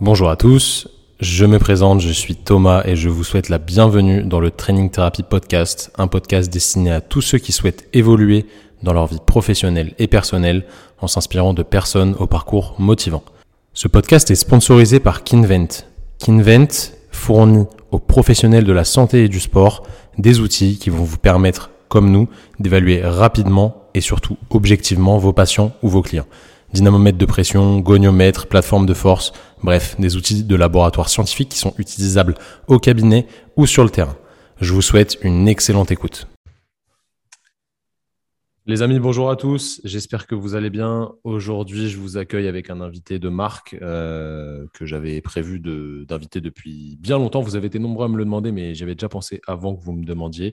Bonjour à tous, je me présente, je suis Thomas et je vous souhaite la bienvenue dans le Training Therapy Podcast, un podcast destiné à tous ceux qui souhaitent évoluer dans leur vie professionnelle et personnelle en s'inspirant de personnes au parcours motivant. Ce podcast est sponsorisé par Kinvent. Kinvent fournit aux professionnels de la santé et du sport des outils qui vont vous permettre, comme nous, d'évaluer rapidement et surtout objectivement vos patients ou vos clients dynamomètre de pression, goniomètre, plateforme de force, bref, des outils de laboratoire scientifique qui sont utilisables au cabinet ou sur le terrain. Je vous souhaite une excellente écoute. Les amis, bonjour à tous. J'espère que vous allez bien. Aujourd'hui, je vous accueille avec un invité de marque euh, que j'avais prévu d'inviter depuis bien longtemps. Vous avez été nombreux à me le demander, mais j'avais déjà pensé avant que vous me demandiez.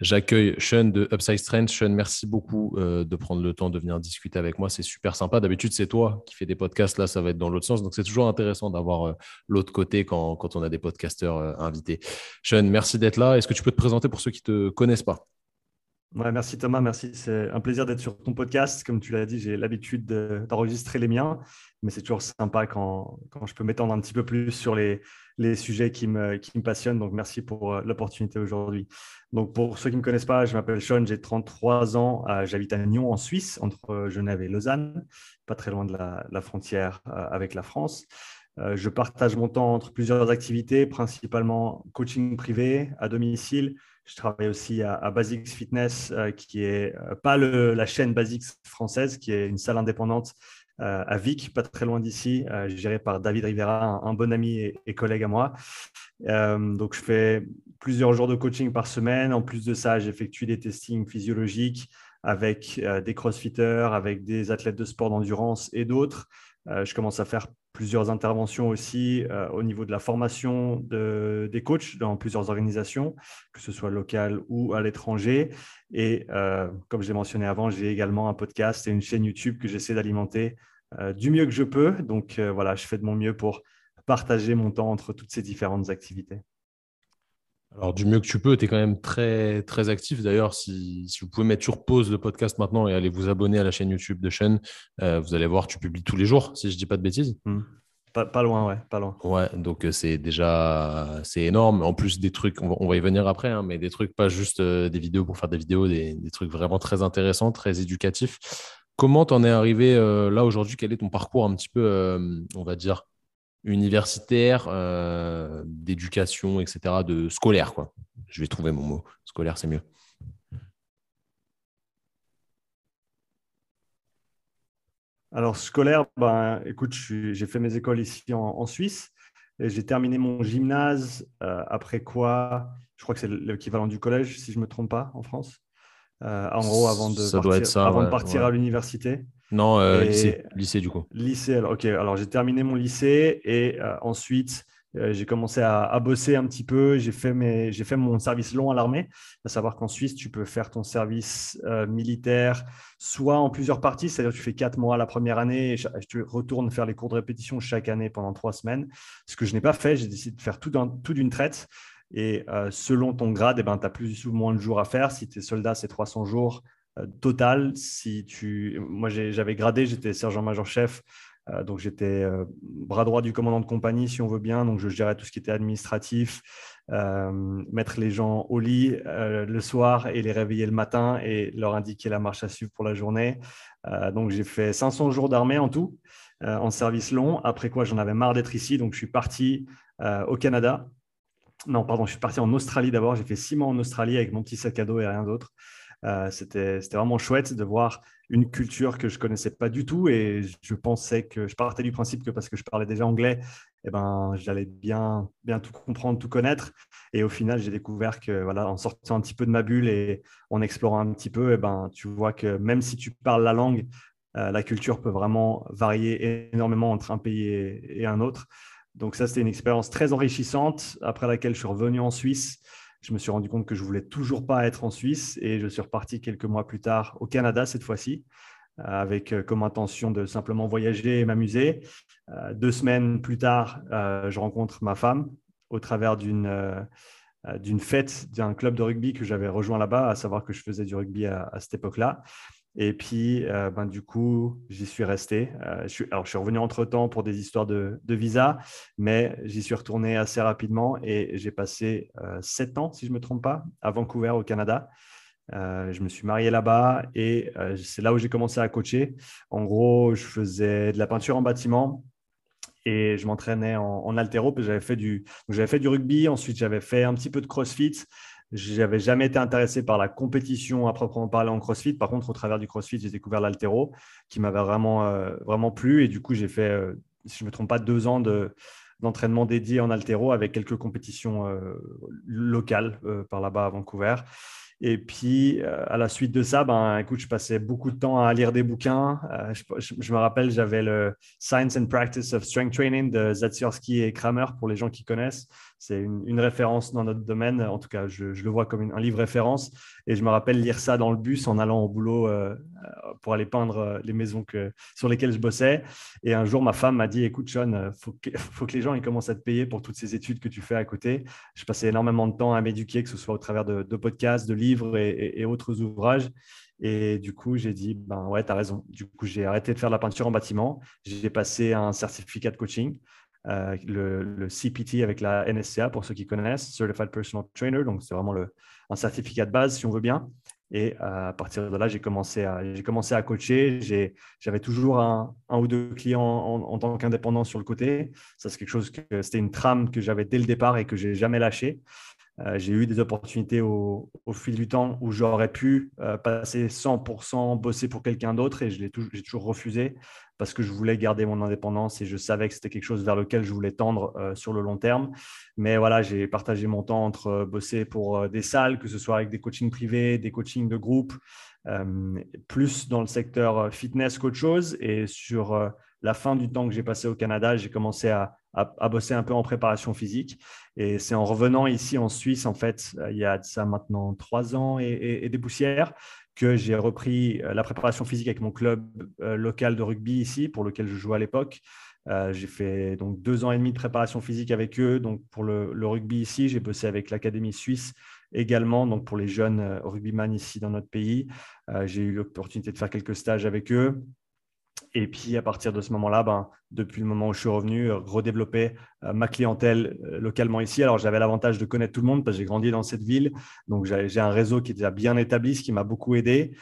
J'accueille Sean de Upside Strength. Sean, merci beaucoup euh, de prendre le temps de venir discuter avec moi. C'est super sympa. D'habitude, c'est toi qui fais des podcasts. Là, ça va être dans l'autre sens. Donc, c'est toujours intéressant d'avoir euh, l'autre côté quand, quand, on a des podcasteurs invités. Sean, merci d'être là. Est-ce que tu peux te présenter pour ceux qui ne te connaissent pas? Merci Thomas, merci. C'est un plaisir d'être sur ton podcast. Comme tu l'as dit, j'ai l'habitude d'enregistrer les miens, mais c'est toujours sympa quand, je peux m'étendre un petit peu plus sur les, sujets qui me, passionnent. Donc, merci pour euh, l'opportunité aujourd'hui. Donc, pour ceux qui ne me connaissent pas, je m'appelle Sean, j'ai 33 ans, euh, j'habite à Nyon en Suisse, entre Genève et Lausanne, pas très loin de la, frontière euh, avec la France. je partage mon temps entre plusieurs activités, principalement coaching privé à domicile, je travaille aussi à, Basics Fitness, euh, qui est euh, pas la chaîne Basics française, qui est une salle indépendante euh, à Vic, pas très loin d'ici, gérée par David Rivera, un, bon ami et, collègue à moi. donc, je fais plusieurs jours de coaching par semaine. En plus de ça, j'effectue des testings physiologiques avec des crossfitters, avec des athlètes de sport d'endurance et d'autres. je commence à faire plusieurs interventions aussi euh, au niveau de la formation de, des coachs dans plusieurs organisations, que ce soit local ou à l'étranger. Et euh, comme je l'ai mentionné avant, j'ai également un podcast et une chaîne YouTube que j'essaie d'alimenter euh, du mieux que je peux. Donc voilà, je fais de mon mieux pour partager mon temps entre toutes ces différentes activités. Alors, du mieux que tu peux, tu es quand même très, très actif. D'ailleurs, si, vous pouvez mettre sur pause le podcast maintenant et aller vous abonner à la chaîne YouTube de Sean, euh, vous allez voir, tu publies tous les jours, si je ne dis pas de bêtises. Hmm. Pas, loin, ouais, pas loin. Ouais, donc euh, c'est déjà c'est énorme. En plus des trucs, on va, y venir après, hein, mais des trucs pas juste euh, des vidéos pour faire des vidéos, des, trucs vraiment très intéressants, très éducatifs. Comment t'en es arrivé là aujourd'hui? Quel est ton parcours un petit peu, on va dire, universitaire, euh, d'éducation, etc., de scolaire, quoi. Je vais trouver mon mot. Scolaire, c'est mieux. Alors, scolaire, ben, écoute, j'ai fait mes écoles ici en, Suisse et j'ai terminé mon gymnase. Euh, après quoi, je crois que c'est l'équivalent du collège, si je ne me trompe pas, en France. Euh, en gros, avant de partir, avant de partir à l'université. Non, euh, lycée, lycée du coup. Lycée, alors, ok. Alors j'ai terminé mon lycée et euh, ensuite j'ai commencé à, bosser un petit peu. J'ai fait, mes, j'ai fait mon service long à l'armée. À savoir qu'en Suisse, tu peux faire ton service militaire soit en plusieurs parties, c'est-à-dire tu fais quatre mois la première année et tu retournes faire les cours de répétition chaque année pendant trois semaines. Ce que je n'ai pas fait, j'ai décidé de faire tout, tout d'une traite. Et euh, selon ton grade, eh ben, tu as plus ou moins de jours à faire. Si tu es soldat, c'est 300 jours euh, total. Si tu... Moi, j'avais gradé, j'étais sergent-major chef. Euh, donc, j'étais bras droit du commandant de compagnie, si on veut bien. Donc, je gérais tout ce qui était administratif, mettre les gens au lit le soir et les réveiller le matin et leur indiquer la marche à suivre pour la journée. donc, j'ai fait 500 jours d'armée en tout, en service long. Après quoi, j'en avais marre d'être ici. Donc, je suis parti au Canada non, pardon, je suis parti en Australie d'abord. J'ai fait six mois en Australie avec mon petit sac à dos et rien d'autre. Euh, c'était vraiment chouette de voir une culture que je connaissais pas du tout et je pensais que je partais du principe que parce que je parlais déjà anglais, eh ben, j'allais bien, bien tout comprendre, tout connaître. Et au final, j'ai découvert que voilà, en sortant un petit peu de ma bulle et en explorant un petit peu, eh ben, tu vois que même si tu parles la langue, euh, la culture peut vraiment varier énormément entre un pays et un autre. Donc ça, c'était une expérience très enrichissante, après laquelle je suis revenu en Suisse. Je me suis rendu compte que je voulais toujours pas être en Suisse et je suis reparti quelques mois plus tard au Canada cette fois-ci, euh, avec euh, comme intention de simplement voyager et m'amuser. Euh, deux semaines plus tard, je rencontre ma femme au travers d'une d'une fête d'un club de rugby que j'avais rejoint là-bas, à savoir que je faisais du rugby à, cette époque-là. Et puis, ben, du coup, j'y suis resté. je suis, alors, je suis revenu entre-temps pour des histoires de, visa, mais j'y suis retourné assez rapidement et j'ai passé sept ans, si je ne me trompe pas, à Vancouver, au Canada. je me suis marié là-bas et c'est là où j'ai commencé à coacher. En gros, je faisais de la peinture en bâtiment et je m'entraînais en, en altéro. J'avais fait, j'avais fait du rugby, ensuite j'avais fait un petit peu de crossfit. Je n'avais jamais été intéressé par la compétition à proprement parler en crossfit. Par contre, au travers du crossfit, j'ai découvert l'altéro qui m'avait vraiment, euh, vraiment plu. Et du coup, j'ai fait, euh, si je ne me trompe pas, deux ans de, d'entraînement dédié en altéro avec quelques compétitions euh, locales par là-bas à Vancouver. Et puis, à la suite de ça, ben, écoute, je passais beaucoup de temps à lire des bouquins. je, me rappelle, j'avais le Science and Practice of Strength Training de Zatsierski et Kramer, pour les gens qui connaissent. C'est une, référence dans notre domaine. En tout cas, je, le vois comme un livre référence. Et je me rappelle lire ça dans le bus en allant au boulot euh, pour aller peindre euh, les maisons que, sur lesquelles je bossais. Et un jour, ma femme m'a dit Écoute, Sean, euh, faut que, faut que les gens ils commencent à te payer pour toutes ces études que tu fais à côté. Je passais énormément de temps à m'éduquer, que ce soit au travers de, podcasts, de livres et, autres ouvrages. Et du coup, j'ai dit, ben ouais, tu as raison. Du coup, j'ai arrêté de faire de la peinture en bâtiment. J'ai passé un certificat de coaching. Euh, le, CPT avec la NSCA, pour ceux qui connaissent, Certified Personal Trainer. Donc, c'est vraiment un certificat de base, si on veut bien. Et euh, à partir de là, j'ai commencé à, j'ai commencé à coacher. J'avais toujours un, ou deux clients en, tant qu'indépendant sur le côté. Ça, c'est quelque chose que c'était une trame que j'avais dès le départ et que j'ai jamais lâché. Euh, j'ai eu des opportunités au, fil du temps où j'aurais pu euh, passer 100%, bosser pour quelqu'un d'autre et je l'ai j'ai toujours refusé parce que je voulais garder mon indépendance et je savais que c'était quelque chose vers lequel je voulais tendre euh, sur le long terme. Mais voilà, j'ai partagé mon temps entre bosser pour des salles, que ce soit avec des coachings privés, des coachings de groupe, plus dans le secteur fitness qu'autre chose. Et sur la fin du temps que j'ai passé au Canada, j'ai commencé à, à, bosser un peu en préparation physique. Et c'est en revenant ici en Suisse, en fait, euh, il y a ça maintenant trois ans et, des poussières, que j'ai repris euh, la préparation physique avec mon club euh, local de rugby ici, pour lequel je jouais à l'époque. j'ai fait donc deux ans et demi de préparation physique avec eux. Donc pour le, rugby ici, j'ai bossé avec l'Académie suisse également, donc pour les jeunes rugbyman ici dans notre pays. j'ai eu l'opportunité de faire quelques stages avec eux. Et puis à partir de ce moment-là, ben, depuis le moment où je suis revenu, euh, redévelopper euh, ma clientèle euh, localement ici. Alors j'avais l'avantage de connaître tout le monde parce que j'ai grandi dans cette ville. Donc j'ai un réseau qui était bien établi, ce qui m'a beaucoup aidé.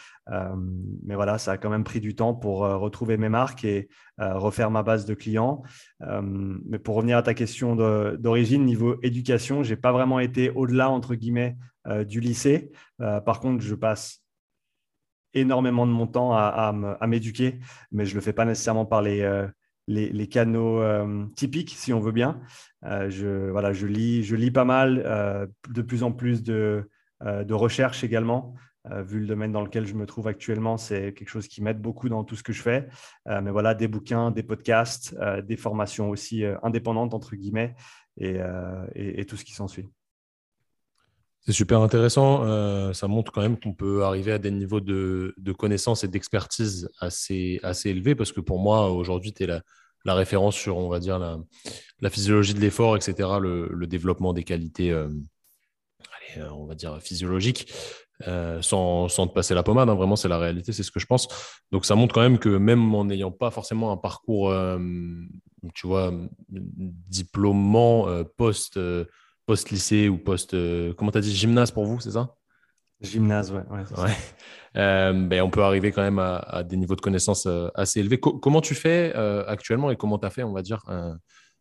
mais voilà, ça a quand même pris du temps pour retrouver mes marques et refaire ma base de clients. mais pour revenir à ta question d'origine, niveau éducation, je n'ai pas vraiment été au-delà, entre guillemets, du lycée. par contre, je passe énormément de mon temps à, m'éduquer, mais je ne le fais pas nécessairement par les, euh, canaux euh, typiques, si on veut bien. Euh, je, voilà, je, lis, je lis pas mal, de plus en plus de, de recherche également. vu le domaine dans lequel je me trouve actuellement, c'est quelque chose qui m'aide beaucoup dans tout ce que je fais. mais voilà, des bouquins, des podcasts, des formations aussi indépendantes, entre guillemets, et, et tout ce qui s'ensuit. C'est super intéressant. Euh, ça montre quand même qu'on peut arriver à des niveaux de, connaissances et d'expertise assez, assez élevés parce que pour moi, aujourd'hui, tu es la, référence sur, on va dire, la, physiologie de l'effort, etc., le, développement des qualités, euh, euh, on va dire, physiologiques, sans, sans, te passer la pommade. Hein. vraiment, c'est la réalité, c'est ce que je pense. Donc, ça montre quand même que même en n'ayant pas forcément un parcours, tu vois, diplômant post- post-lycée ou post. Euh, comment tu as dit Gymnase pour vous, c'est ça? Gymnase, ouais. Euh, ben, on peut arriver quand même à, des niveaux de connaissances euh, assez élevés. comment tu fais actuellement et comment tu as fait, on va dire,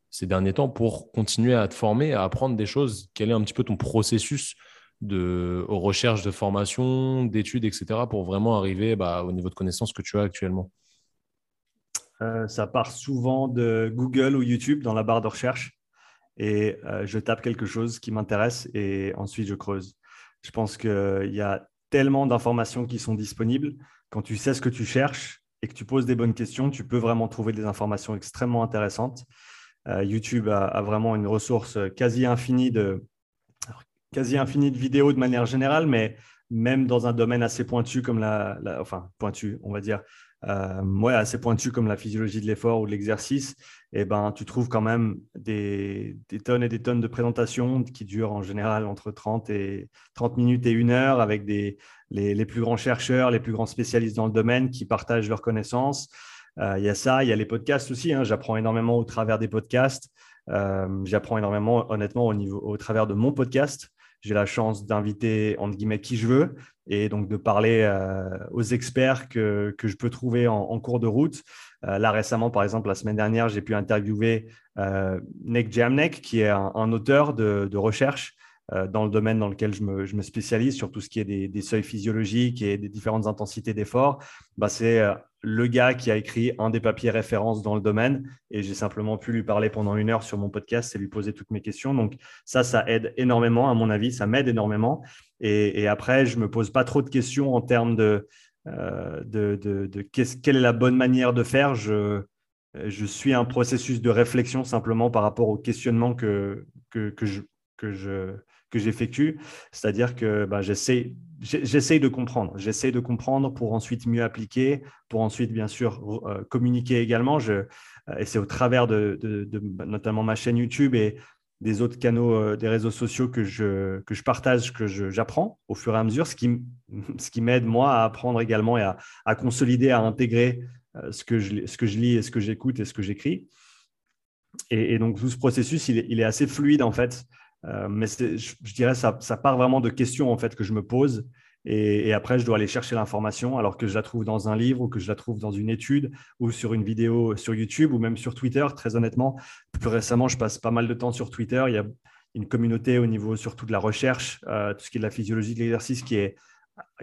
ces derniers temps pour continuer à te former, à apprendre des choses? Quel est un petit peu ton processus de recherche de formation, d'études, etc., pour vraiment arriver bah, au niveau de connaissances que tu as actuellement? Ça part souvent de Google ou YouTube dans la barre de recherche et euh, je tape quelque chose qui m'intéresse et ensuite je creuse. Je pense qu'il y a tellement d'informations qui sont disponibles. Quand tu sais ce que tu cherches et que tu poses des bonnes questions, tu peux vraiment trouver des informations extrêmement intéressantes. Euh, YouTube a, vraiment une ressource quasi infinie de, quasi infinie de vidéos de manière générale, mais même dans un domaine assez pointu comme la, enfin pointu, on va dire, ouais, assez pointues comme la physiologie de l'effort ou de l'exercice, eh ben, tu trouves quand même des, tonnes et des tonnes de présentations qui durent en général entre 30, et, 30 minutes et une heure avec les, plus grands chercheurs, les plus grands spécialistes dans le domaine qui partagent leurs connaissances. Euh, il y a ça, il y a les podcasts aussi. Hein. J'apprends énormément au travers des podcasts. Euh, j'apprends énormément, honnêtement, au, niveau, au travers de mon podcast. J'ai la chance d'inviter, entre guillemets, qui je veux et donc de parler euh, aux experts que, que, je peux trouver en, cours de route. là, récemment, par exemple, la semaine dernière, j'ai pu interviewer Nick Jamnek, qui est un, auteur de, recherche dans le domaine dans lequel je me, je me, spécialise, sur tout ce qui est des, seuils physiologiques et des différentes intensités d'effort. Bah, c'est le gars qui a écrit un des papiers références dans le domaine et j'ai simplement pu lui parler pendant une heure sur mon podcast et lui poser toutes mes questions. Donc ça, ça aide énormément, à mon avis, ça m'aide énormément. Et, après, je me pose pas trop de questions en termes de, euh, de, quelle est la bonne manière de faire. Je, je suis un processus de réflexion simplement par rapport au questionnement que, que, que je, que je que j'effectue. C'est-à-dire que bah, j'essaie j'essaye de comprendre. J'essaie de comprendre pour ensuite mieux appliquer, pour ensuite, bien sûr, euh, communiquer également. Euh, et c'est au travers de, notamment ma chaîne YouTube et des autres canaux euh, des réseaux sociaux que je, que je partage, que j'apprends au fur et à mesure, ce qui, ce qui m'aide, moi, à apprendre également et à, à consolider, à intégrer ce, que je, ce que je lis et ce que j'écoute et ce que j'écris. Et, donc, tout ce processus, il est assez fluide, en fait. Euh, mais je, je, dirais ça, ça part vraiment de questions en fait que je me pose et, après je dois aller chercher l'information alors que je la trouve dans un livre ou que je la trouve dans une étude ou sur une vidéo sur YouTube ou même sur Twitter. Très honnêtement, plus récemment, je passe pas mal de temps sur Twitter. Il y a une communauté au niveau surtout de la recherche, euh, tout ce qui est de la physiologie de l'exercice qui est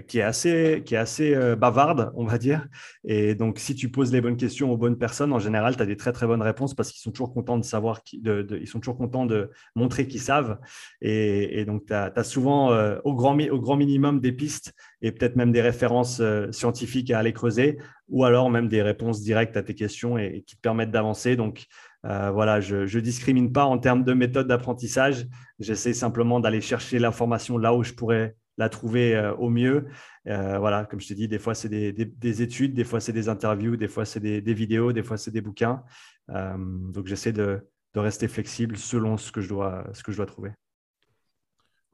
qui est assez, qui est assez euh, bavarde, on va dire. Et donc, si tu poses les bonnes questions aux bonnes personnes, en général, tu as des très, très bonnes réponses parce qu'ils sont toujours contents de savoir, ils sont toujours contents de montrer qu'ils savent. Et, donc, tu as, souvent euh, au, grand, au grand minimum des pistes et peut-être même des références euh, scientifiques à aller creuser ou alors même des réponses directes à tes questions et, qui te permettent d'avancer. Donc, voilà, je ne discrimine pas en termes de méthode d'apprentissage. J'essaie simplement d'aller chercher l'information là où je pourrais la trouver euh, au mieux. Euh, voilà, comme je t'ai dit, des fois c'est des, études, des fois c'est des interviews, des fois c'est des, vidéos, des fois c'est des bouquins. Euh, donc j'essaie de, rester flexible selon ce que je dois, ce que je dois trouver.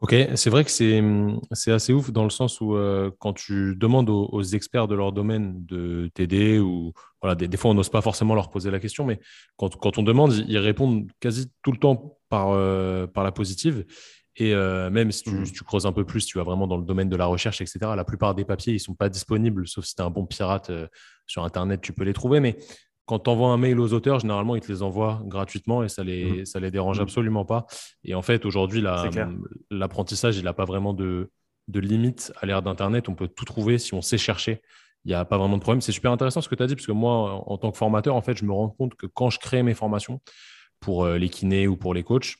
Ok, c'est vrai que c'est assez ouf dans le sens où quand tu demandes aux, experts de leur domaine de t'aider ou voilà, des, fois on n'ose pas forcément leur poser la question, mais quand, quand on demande, ils répondent quasi tout le temps par, par la positive. Et euh, même mmh. si tu, creuses un peu plus, tu vas vraiment dans le domaine de la recherche, etc. La plupart des papiers, ils ne sont pas disponibles, sauf si tu es un bon pirate euh, sur Internet, tu peux les trouver. Mais quand tu envoies un mail aux auteurs, généralement, ils te les envoient gratuitement et ça ne les, mmh. ça les dérange mmh. absolument pas. Et en fait, aujourd'hui, l'apprentissage, il n'a pas vraiment de, de limite à l'ère d'Internet. On peut tout trouver si on sait chercher. Il n'y a pas vraiment de problème. C'est super intéressant ce que tu as dit, parce que moi, en tant que formateur, en fait, je me rends compte que quand je crée mes formations pour euh, les kinés ou pour les coachs,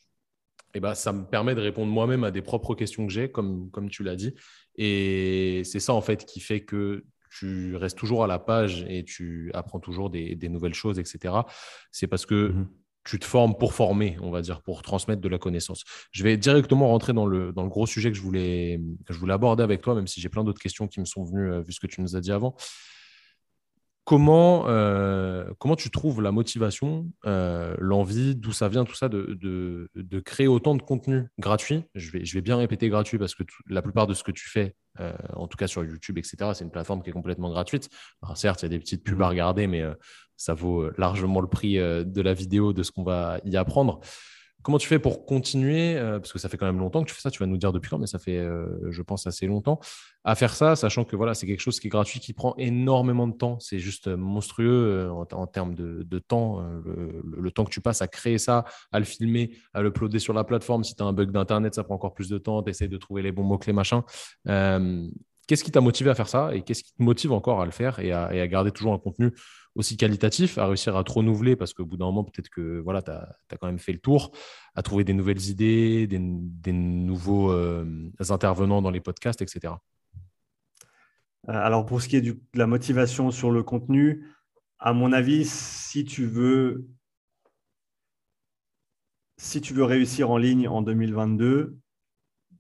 eh ben, ça me permet de répondre moi-même à des propres questions que j'ai, comme, comme tu l'as dit. Et c'est ça, en fait, qui fait que tu restes toujours à la page et tu apprends toujours des, nouvelles choses, etc. C'est parce que mhm. tu te formes pour former, on va dire, pour transmettre de la connaissance. Je vais directement rentrer dans le, dans le gros sujet que je, voulais, que je voulais aborder avec toi, même si j'ai plein d'autres questions qui me sont venues, euh, vu ce que tu nous as dit avant. Comment, euh, comment tu trouves la motivation, euh, l'envie, d'où ça vient tout ça de, de, créer autant de contenu gratuit? Je vais, je vais bien répéter gratuit parce que la plupart de ce que tu fais, euh, en tout cas sur YouTube, etc., c'est une plateforme qui est complètement gratuite. Alors certes, il y a des petites pubs à regarder, mais ça vaut largement le prix de la vidéo, de ce qu'on va y apprendre. Comment tu fais pour continuer, euh, parce que ça fait quand même longtemps que tu fais ça, tu vas nous dire depuis quand, mais ça fait, euh, je pense, assez longtemps, à faire ça, sachant que voilà, c'est quelque chose qui est gratuit, qui prend énormément de temps. C'est juste monstrueux euh, en, termes de, temps, le, temps que tu passes à créer ça, à le filmer, à le uploader sur la plateforme. Si tu as un bug d'Internet, ça prend encore plus de temps, tu essaies de trouver les bons mots-clés, machin. Qu'est-ce qui t'a motivé à faire ça et qu'est-ce qui te motive encore à le faire et à garder toujours un contenu aussi qualitatif, à réussir à te renouveler parce qu'au bout d'un moment, peut-être que voilà, tu as, quand même fait le tour, à trouver des nouvelles idées, des, nouveaux euh, intervenants dans les podcasts, etc. Euh, alors, pour ce qui est de la motivation sur le contenu, à mon avis, si tu veux, si tu veux réussir en ligne en 2022,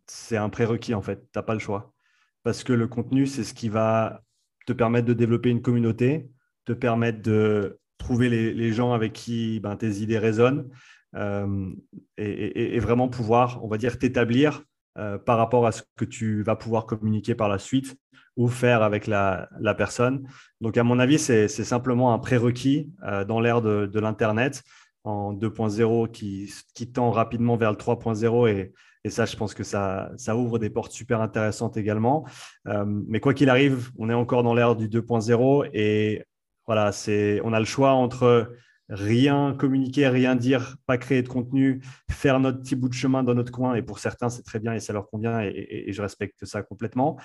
c'est un prérequis en fait. Tu n'as pas le choix. Parce que le contenu, c'est ce qui va te permettre de développer une communauté, te permettre de trouver les, gens avec qui ben, tes idées résonnent euh, et, vraiment pouvoir, on va dire, t'établir euh, par rapport à ce que tu vas pouvoir communiquer par la suite ou faire avec la, personne. Donc, à mon avis, c'est simplement un prérequis euh, dans l'ère de, l'Internet en 2.0 qui, qui, tend rapidement vers le 3.0 et, et ça, je pense que ça, ça, ouvre des portes super intéressantes également. mais quoi qu'il arrive, on est encore dans l'ère du 2.0 et voilà, c'est, on a le choix entre rien communiquer, rien dire, pas créer de contenu, faire notre petit bout de chemin dans notre coin. Et pour certains, c'est très bien et ça leur convient et, je respecte ça complètement.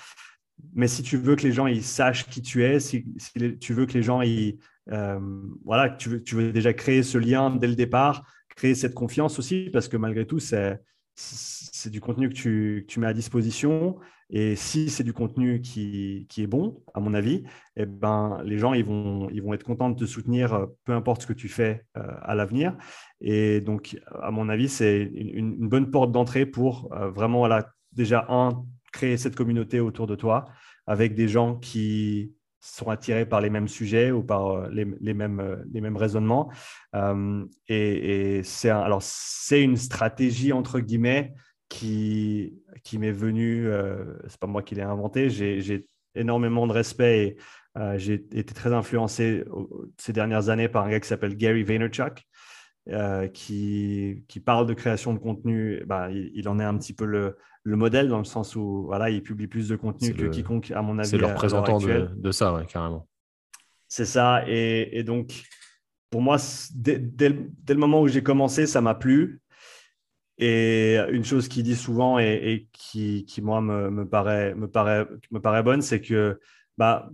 Mais si tu veux que les gens ils sachent qui tu es, si, tu veux que les gens ils, euh, voilà, tu veux, tu veux déjà créer ce lien dès le départ, créer cette confiance aussi, parce que malgré tout, c'est c'est du contenu que tu, mets à disposition. Et si c'est du contenu qui, est bon, à mon avis, eh ben, les gens ils vont, ils vont être contents de te soutenir, euh, peu importe ce que tu fais euh, à l'avenir. Et donc, à mon avis, c'est une, bonne porte d'entrée pour euh, vraiment, voilà, déjà, un, créer cette communauté autour de toi avec des gens qui, sont attirés par les mêmes sujets ou par euh, les, mêmes, les mêmes raisonnements. Euh, et, alors c'est une stratégie entre guillemets qui, qui m'est venue, euh, c'est pas moi qui l'ai inventé, j'ai énormément de respect et j'ai été très influencé ces dernières années par un gars qui s'appelle Gary Vaynerchuk. qui, qui, parle de création de contenu, bah, il, en est un petit peu le, le modèle dans le sens où voilà, il publie plus de contenu que quiconque, à mon avis. C'est le représentant de, de, ça, carrément. C'est ça. Et, donc, pour moi, dès, le moment où j'ai commencé, ça m'a plu. Et une chose qu'il dit souvent et, qui, moi, me, me, paraît, me, paraît, me paraît bonne, c'est que bah,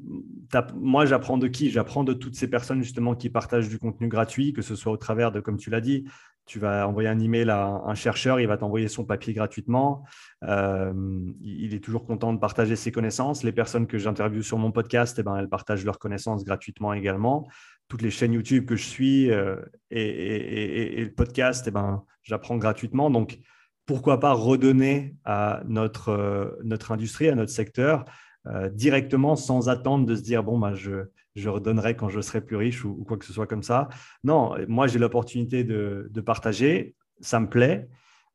moi, j'apprends de qui? J'apprends de toutes ces personnes justement qui partagent du contenu gratuit, que ce soit au travers de, comme tu l'as dit, tu vas envoyer un email à un chercheur, il va t'envoyer son papier gratuitement. Euh, il est toujours content de partager ses connaissances. Les personnes que j'interviewe sur mon podcast, eh ben, elles partagent leurs connaissances gratuitement également. Toutes les chaînes YouTube que je suis euh, et, le podcast, eh ben, j'apprends gratuitement. Donc, pourquoi pas redonner à notre, euh, notre industrie, à notre secteur, directement sans attendre de se dire, bon, bah, je, je redonnerai quand je serai plus riche ou, quoi que ce soit comme ça. Non, moi j'ai l'opportunité de, partager, ça me plaît,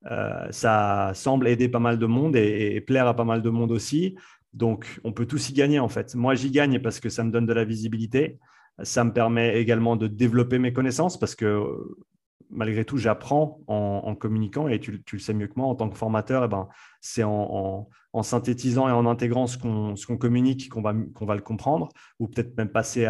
euh, ça semble aider pas mal de monde et, plaire à pas mal de monde aussi. Donc on peut tous y gagner en fait. Moi j'y gagne parce que ça me donne de la visibilité. Ça me permet également de développer mes connaissances parce que malgré tout, j'apprends en, communiquant et tu, le sais mieux que moi, en tant que formateur, eh ben, c'est en, synthétisant et en intégrant ce qu'on communique qu'on va, qu'on va le comprendre ou peut-être même passer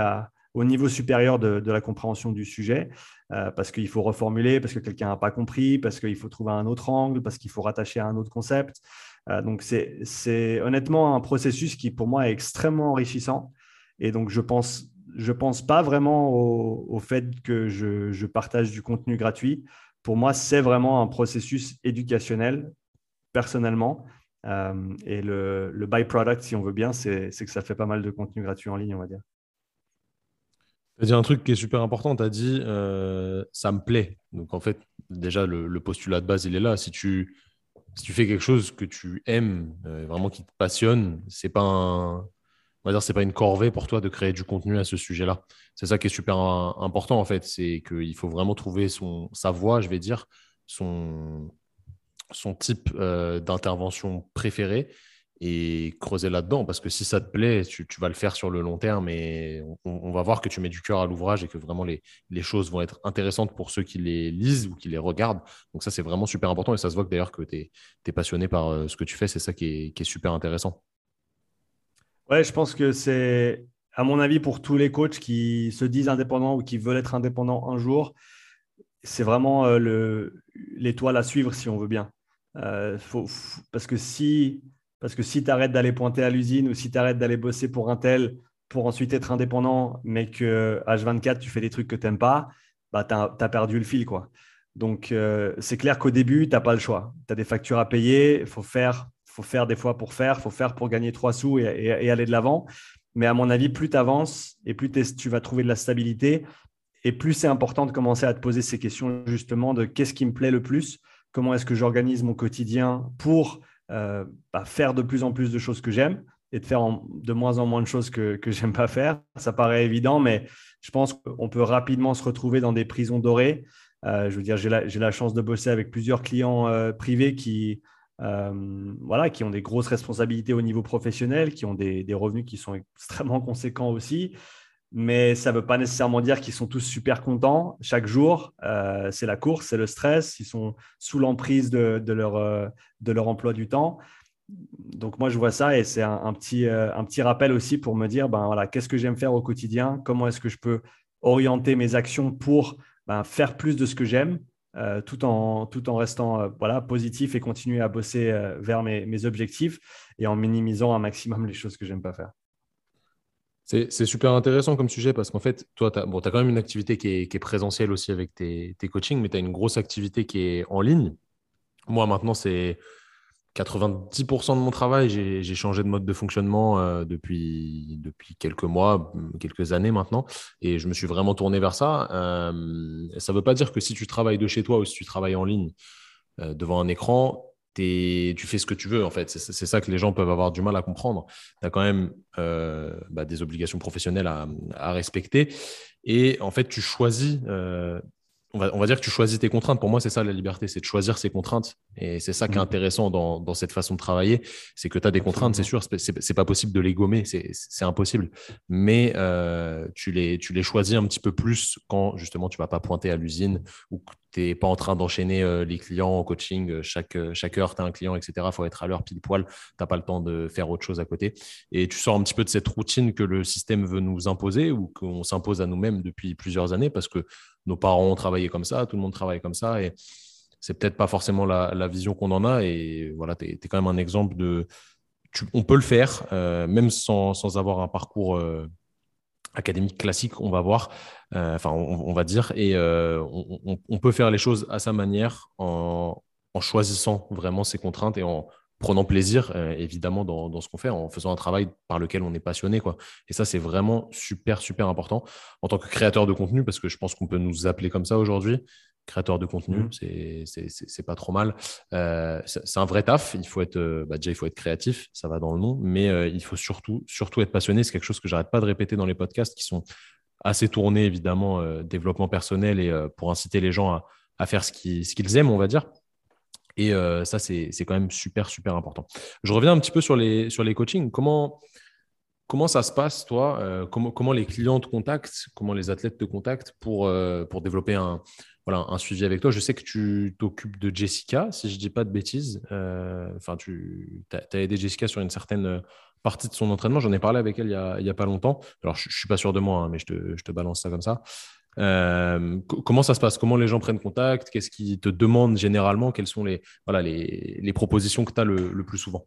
au niveau supérieur de, la compréhension du sujet euh, parce qu'il faut reformuler, parce que quelqu'un n'a pas compris, parce qu'il faut trouver un autre angle, parce qu'il faut rattacher à un autre concept. Euh, donc, c'est honnêtement un processus qui, pour moi, est extrêmement enrichissant. Et donc, je pense je pense pas vraiment au, fait que je, partage du contenu gratuit. Pour moi, c'est vraiment un processus éducationnel, personnellement. Euh, et le, le byproduct, si on veut bien, c'est que ça fait pas mal de contenu gratuit en ligne, on va dire. Tu as dit un truc qui est super important. Tu as dit euh, ça me plaît. Donc, en fait, déjà, le, postulat de base, il est là. Si tu, si tu fais quelque chose que tu aimes, euh, vraiment qui te passionne, c'est pas un on va dire, c'est pas une corvée pour toi de créer du contenu à ce sujet-là. C'est ça qui est super important en fait, c'est qu'il faut vraiment trouver son, sa voie, je vais dire, son, son type euh, d'intervention préféré et creuser là-dedans parce que si ça te plaît, tu, vas le faire sur le long terme et on, va voir que tu mets du cœur à l'ouvrage et que vraiment les, choses vont être intéressantes pour ceux qui les lisent ou qui les regardent. Donc ça, c'est vraiment super important et ça se voit que d'ailleurs que tu es, passionné par euh, ce que tu fais, c'est ça qui est super intéressant. Ouais, je pense que c'est, à mon avis, pour tous les coachs qui se disent indépendants ou qui veulent être indépendants un jour, c'est vraiment euh, l'étoile à suivre si on veut bien. Euh, parce que si, parce que si tu arrêtes d'aller pointer à l'usine ou si tu arrêtes d'aller bosser pour un tel pour ensuite être indépendant, mais que H24, tu fais des trucs que tu n'aimes pas, bah, tu as, perdu le fil. Quoi. Donc, euh, c'est clair qu'au début, tu n'as pas le choix. Tu as des factures à payer, il faut faire faut faire des fois pour faire, faut faire pour gagner trois sous et, aller de l'avant. Mais à mon avis, plus tu avances et plus tu vas trouver de la stabilité, et plus c'est important de commencer à te poser ces questions justement de qu'est-ce qui me plaît le plus, comment est-ce que j'organise mon quotidien pour euh, bah, faire de plus en plus de choses que j'aime. et de faire de moins en moins de choses que, que j'aime pas faire? Ça paraît évident, mais je pense qu'on peut rapidement se retrouver dans des prisons dorées. Euh, je veux dire, j'ai la, chance de bosser avec plusieurs clients euh, privés qui, euh, voilà, qui ont des grosses responsabilités au niveau professionnel, qui ont des, revenus qui sont extrêmement conséquents aussi. Mais ça ne veut pas nécessairement dire qu'ils sont tous super contents chaque jour. c'est la course, c'est le stress. Ils sont sous l'emprise de, de, leur, emploi du temps donc moi je vois ça et c'est un, petit, euh, un petit rappel aussi pour me dire ben voilà qu'est-ce que j'aime faire au quotidien, comment est-ce que je peux orienter mes actions pour ben, faire plus de ce que j'aime? Euh, tout, en, tout en restant euh, voilà positif et continuer à bosser vers mes, objectifs et en minimisant un maximum les choses que j'aime pas faire. C'est super intéressant comme sujet parce qu'en fait, toi, tu as, bon, quand même une activité qui est, qui est présentielle aussi avec tes, tes coachings, mais tu as une grosse activité qui est en ligne. Moi, maintenant, c'est 90% de mon travail, j'ai changé de mode de fonctionnement euh, depuis, depuis quelques mois, quelques années maintenant, et je me suis vraiment tourné vers ça. Euh, ça ne veut pas dire que si tu travailles de chez toi ou si tu travailles en ligne euh, devant un écran, tu fais ce que tu veux en fait. C'est ça que les gens peuvent avoir du mal à comprendre. Tu as quand même bah, des obligations professionnelles à, à, respecter, et en fait, tu choisis on va, dire que tu choisis tes contraintes. Pour moi, c'est ça la liberté, c'est de choisir ses contraintes. Et c'est ça qui est mm. intéressant dans, cette façon de travailler. C'est que tu as des contraintes, c'est sûr, c'est pas possible de les gommer, c'est impossible. Mais euh, tu, les, tu les choisis un petit peu plus quand justement tu vas pas pointer à l'usine ou que tu n'es pas en train d'enchaîner euh, les clients en coaching. Euh, chaque, chaque heure, tu as un client, etc. Il faut être à l'heure pile poil. Tu n'as pas le temps de faire autre chose à côté. Et tu sors un petit peu de cette routine que le système veut nous imposer ou qu'on s'impose à nous-mêmes depuis plusieurs années parce que nos parents ont travaillé comme ça, tout le monde travaille comme ça. Et c'est peut-être pas forcément la, vision qu'on en a. Et voilà, tu es, quand même un exemple de. on peut le faire, euh, même sans, avoir un parcours euh, académique classique, on va voir, euh, enfin, on, va dire. Et on, on, peut faire les choses à sa manière en, en choisissant vraiment ses contraintes et en prenant plaisir, euh, évidemment, dans, ce qu'on fait, en faisant un travail par lequel on est passionné. Quoi. Et ça, c'est vraiment super, super important en tant que créateur de contenu, parce que je pense qu'on peut nous appeler comme ça aujourd'hui. Créateur de contenu, mmh. c'est pas trop mal. Euh, c'est un vrai taf. Il faut être, euh, bah, déjà, il faut être créatif, ça va dans le nom, mais il faut surtout, surtout être passionné. C'est quelque chose que j'arrête pas de répéter dans les podcasts qui sont assez tournés, évidemment, développement personnel et pour inciter les gens à, à faire ce qu'ils aiment, on va dire. Et euh, ça, c'est quand même super, super important. Je reviens un petit peu sur les, sur les coachings. Comment, comment ça se passe, toi euh, comment, comment les clients te contactent Comment les athlètes te contactent pour, euh, pour développer un, voilà, un suivi avec toi? Je sais que tu t'occupes de Jessica, si je ne dis pas de bêtises. Enfin, tu as, aidé Jessica sur une certaine partie de son entraînement. J'en ai parlé avec elle il n'y a, a pas longtemps. Alors, je ne suis pas sûr de moi, hein, mais je te, je te balance ça comme ça. Euh, comment ça se passe? Comment les gens prennent contact? Qu'est-ce qu'ils te demandent généralement? Quelles sont les, voilà, les, les propositions que tu as le, le, plus souvent?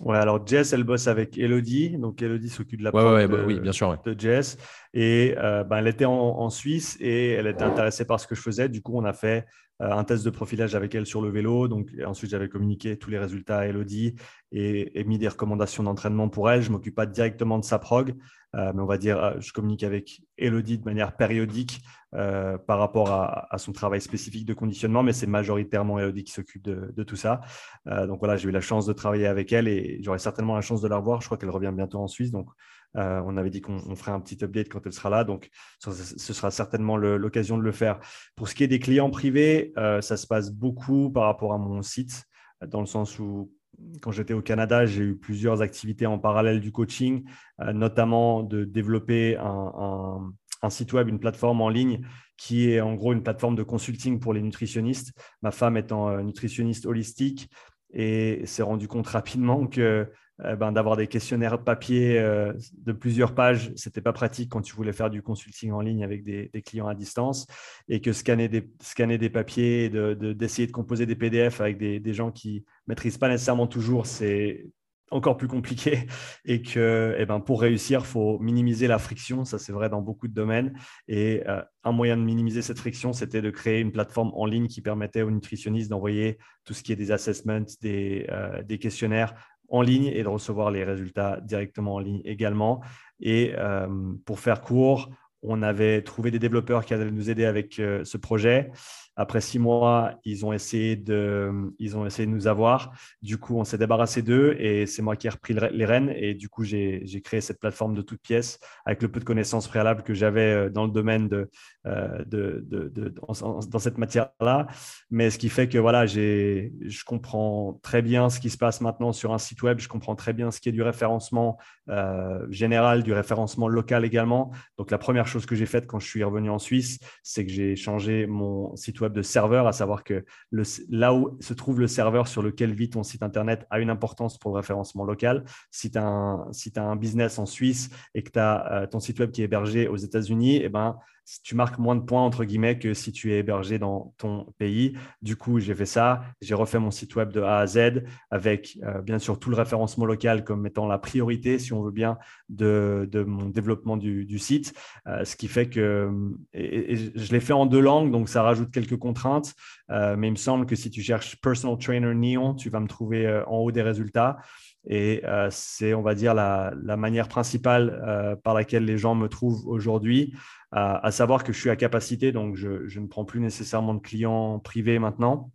Ouais, alors Jess, elle bosse avec Elodie. Donc Elodie s'occupe de la ouais, bah oui, bien sûr, de Jess. Et euh, ben, elle était en, en, Suisse et elle était intéressée par ce que je faisais. Du coup, on a fait un test de profilage avec elle sur le vélo. Donc, ensuite, j'avais communiqué tous les résultats à Elodie et, mis des recommandations d'entraînement pour elle. Je ne m'occupe pas directement de sa prog, euh, mais on va dire, euh, je communique avec Elodie de manière périodique par rapport à, son travail spécifique de conditionnement, mais c'est majoritairement Elodie qui s'occupe de, tout ça. donc voilà, j'ai eu la chance de travailler avec elle et j'aurai certainement la chance de la revoir. Je crois qu'elle revient bientôt en Suisse. Donc, euh, on avait dit qu'on ferait un petit update quand elle sera là, donc ce sera certainement l'occasion de le faire. Pour ce qui est des clients privés, euh, ça se passe beaucoup par rapport à mon site, dans le sens où quand j'étais au Canada, j'ai eu plusieurs activités en parallèle du coaching, euh, notamment de développer un, site web, une plateforme en ligne qui est en gros une plateforme de consulting pour les nutritionnistes. Ma femme étant nutritionniste holistique et s'est rendu compte rapidement que euh, ben, d'avoir des questionnaires papier euh, de plusieurs pages, c'était pas pratique quand tu voulais faire du consulting en ligne avec des, clients à distance et que scanner des, scanner des papiers, d'essayer de, de, composer des PDF avec des, des gens qui maîtrisent pas nécessairement toujours, c'est encore plus compliqué et que eh ben, pour réussir, il faut minimiser la friction. Ça, c'est vrai dans beaucoup de domaines. Et euh, un moyen de minimiser cette friction, c'était de créer une plateforme en ligne qui permettait aux nutritionnistes d'envoyer tout ce qui est des assessments, des, des questionnaires en ligne et de recevoir les résultats directement en ligne également. Et euh, pour faire court, on avait trouvé des développeurs qui allaient nous aider avec ce projet. Après six mois, ils ont essayé de, ils ont essayé de nous avoir. Du coup, on s'est débarrassé d'eux et c'est moi qui ai repris les rênes. Et du coup, j'ai créé cette plateforme de toutes pièces avec le peu de connaissances préalables que j'avais euh, dans le domaine de, euh, de, de, dans cette matière-là. Mais ce qui fait que voilà, je comprends très bien ce qui se passe maintenant sur un site web. Je comprends très bien ce qui est du référencement euh, général, du référencement local également. Donc, la première chose que j'ai faite quand je suis revenu en Suisse, c'est que j'ai changé mon site web de serveur, à savoir que là où se trouve le serveur sur lequel vit ton site internet a une importance pour le référencement local. Si tu as, un business en Suisse et que tu as euh, ton site web qui est hébergé aux États-Unis, eh ben, tu marques moins de points, entre guillemets, que si tu es hébergé dans ton pays. Du coup, j'ai fait ça. J'ai refait mon site web de A à Z avec, euh, bien sûr, tout le référencement local comme étant la priorité, si on veut bien, de, mon développement du, site. Euh, ce qui fait que je l'ai fait en deux langues, donc ça rajoute quelques contraintes. Euh, mais il me semble que si tu cherches Personal Trainer Neon, tu vas me trouver en haut des résultats. Et c'est, on va dire, la manière principale par laquelle les gens me trouvent aujourd'hui à, savoir que je suis à capacité, donc je, ne prends plus nécessairement de clients privés maintenant.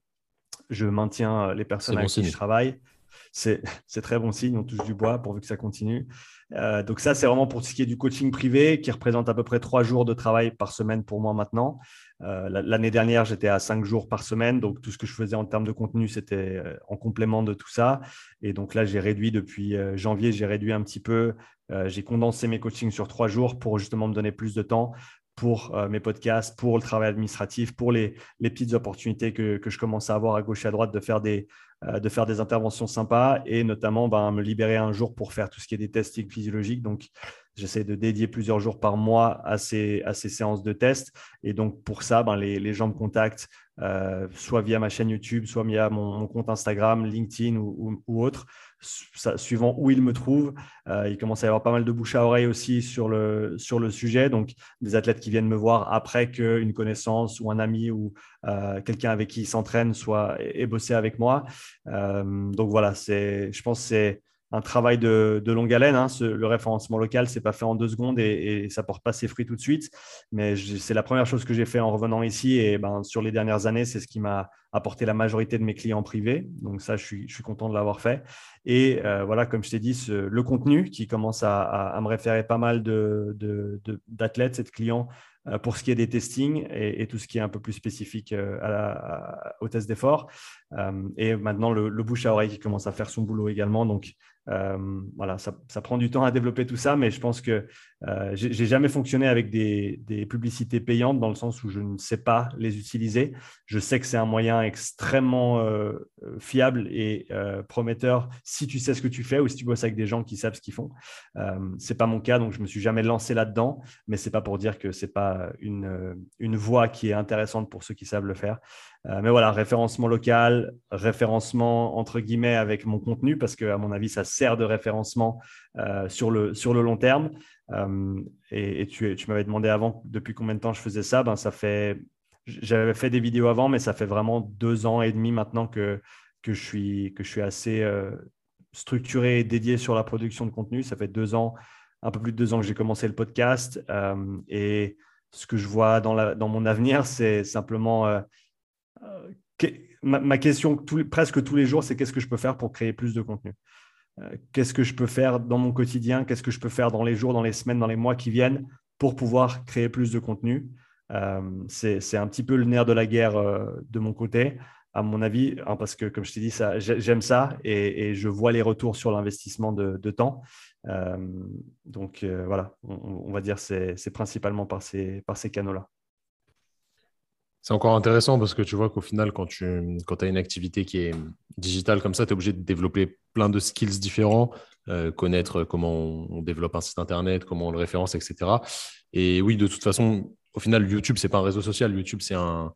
Je maintiens euh, les personnes avec qui je travaille. C'est très bon signe, on touche du bois pourvu que ça continue. Euh, donc ça, c'est vraiment pour ce qui est du coaching privé, qui représente à peu près trois jours de travail par semaine pour moi maintenant. Euh, l'année dernière, j'étais à cinq jours par semaine, donc tout ce que je faisais en termes de contenu, c'était en complément de tout ça. Et donc là, j'ai réduit depuis janvier, j'ai réduit un petit peu euh, j'ai condensé mes coachings sur trois jours pour justement me donner plus de temps pour euh, mes podcasts, pour le travail administratif, pour les, petites opportunités que, je commence à avoir à gauche et à droite de faire des, euh, de faire des interventions sympas et notamment ben, me libérer un jour pour faire tout ce qui est des tests physiologiques. Donc, j'essaie de dédier plusieurs jours par mois à ces, à ces séances de tests. Et donc, pour ça, ben, les, les gens me contactent euh, soit via ma chaîne YouTube, soit via mon, compte Instagram, LinkedIn ou, autre, suivant où ils me trouvent. Euh, il commence à y avoir pas mal de bouche à oreille aussi sur le, sur le sujet. Donc, des athlètes qui viennent me voir après qu'une connaissance ou un ami ou euh, quelqu'un avec qui ils s'entraînent soit ait bossé avec moi. donc voilà, je pense que c'est un travail de, longue haleine. Hein. le référencement local, c'est pas fait en deux secondes et, ça porte pas ses fruits tout de suite. Mais c'est la première chose que j'ai fait en revenant ici. Et ben, sur les dernières années, c'est ce qui m'a apporté la majorité de mes clients privés. Donc ça, je suis, content de l'avoir fait. Et euh, voilà, comme je t'ai dit, le contenu qui commence à, me référer pas mal d'athlètes, de, de, clients euh, pour ce qui est des testings et, tout ce qui est un peu plus spécifique euh, à au test d'effort. et maintenant, le, le, bouche à oreille qui commence à faire son boulot également. Donc, euh, voilà, ça, prend du temps à développer tout ça, mais je pense que euh, j'ai jamais fonctionné avec des, publicités payantes dans le sens où je ne sais pas les utiliser. Je sais que c'est un moyen extrêmement euh, fiable et prometteur si tu sais ce que tu fais ou si tu bosses avec des gens qui savent ce qu'ils font. c'est pas mon cas, donc je me suis jamais lancé là-dedans, mais c'est pas pour dire que c'est pas une voie qui est intéressante pour ceux qui savent le faire. Euh, mais voilà, référencement local, référencement entre guillemets avec mon contenu, parce que à mon avis, ça sert de référencement euh, sur, le, sur le long terme. Euh, et, tu, tu m'avais demandé avant depuis combien de temps je faisais ça. Ben, ça fait, j'avais fait des vidéos avant, mais ça fait vraiment deux ans et demi maintenant que, que, je, suis, que je suis assez structuré et dédié sur la production de contenu. Ça fait deux ans, un peu plus de deux ans que j'ai commencé le podcast. et ce que je vois dans, la, dans mon avenir, c'est simplement ma, question presque tous les jours, c'est qu'est-ce que je peux faire pour créer plus de contenu? Euh, Qu'est-ce que je peux faire dans mon quotidien? Qu'est-ce que je peux faire dans les jours, dans les semaines, dans les mois qui viennent pour pouvoir créer plus de contenu? Euh, C'est un petit peu le nerf de la guerre euh, de mon côté, à mon avis, hein, parce que comme je t'ai dit, j'aime ça et, je vois les retours sur l'investissement de, temps. donc voilà, on, va dire c'est principalement par ces, par ces canaux-là. C'est encore intéressant parce que tu vois qu'au final, quand tu quand as une activité qui est digitale comme ça, tu es obligé de développer plein de skills différents, euh, connaître comment on, développe un site internet, comment on le référence, etc. Et oui, de toute façon, au final, YouTube, c'est pas un réseau social. YouTube, c'est un,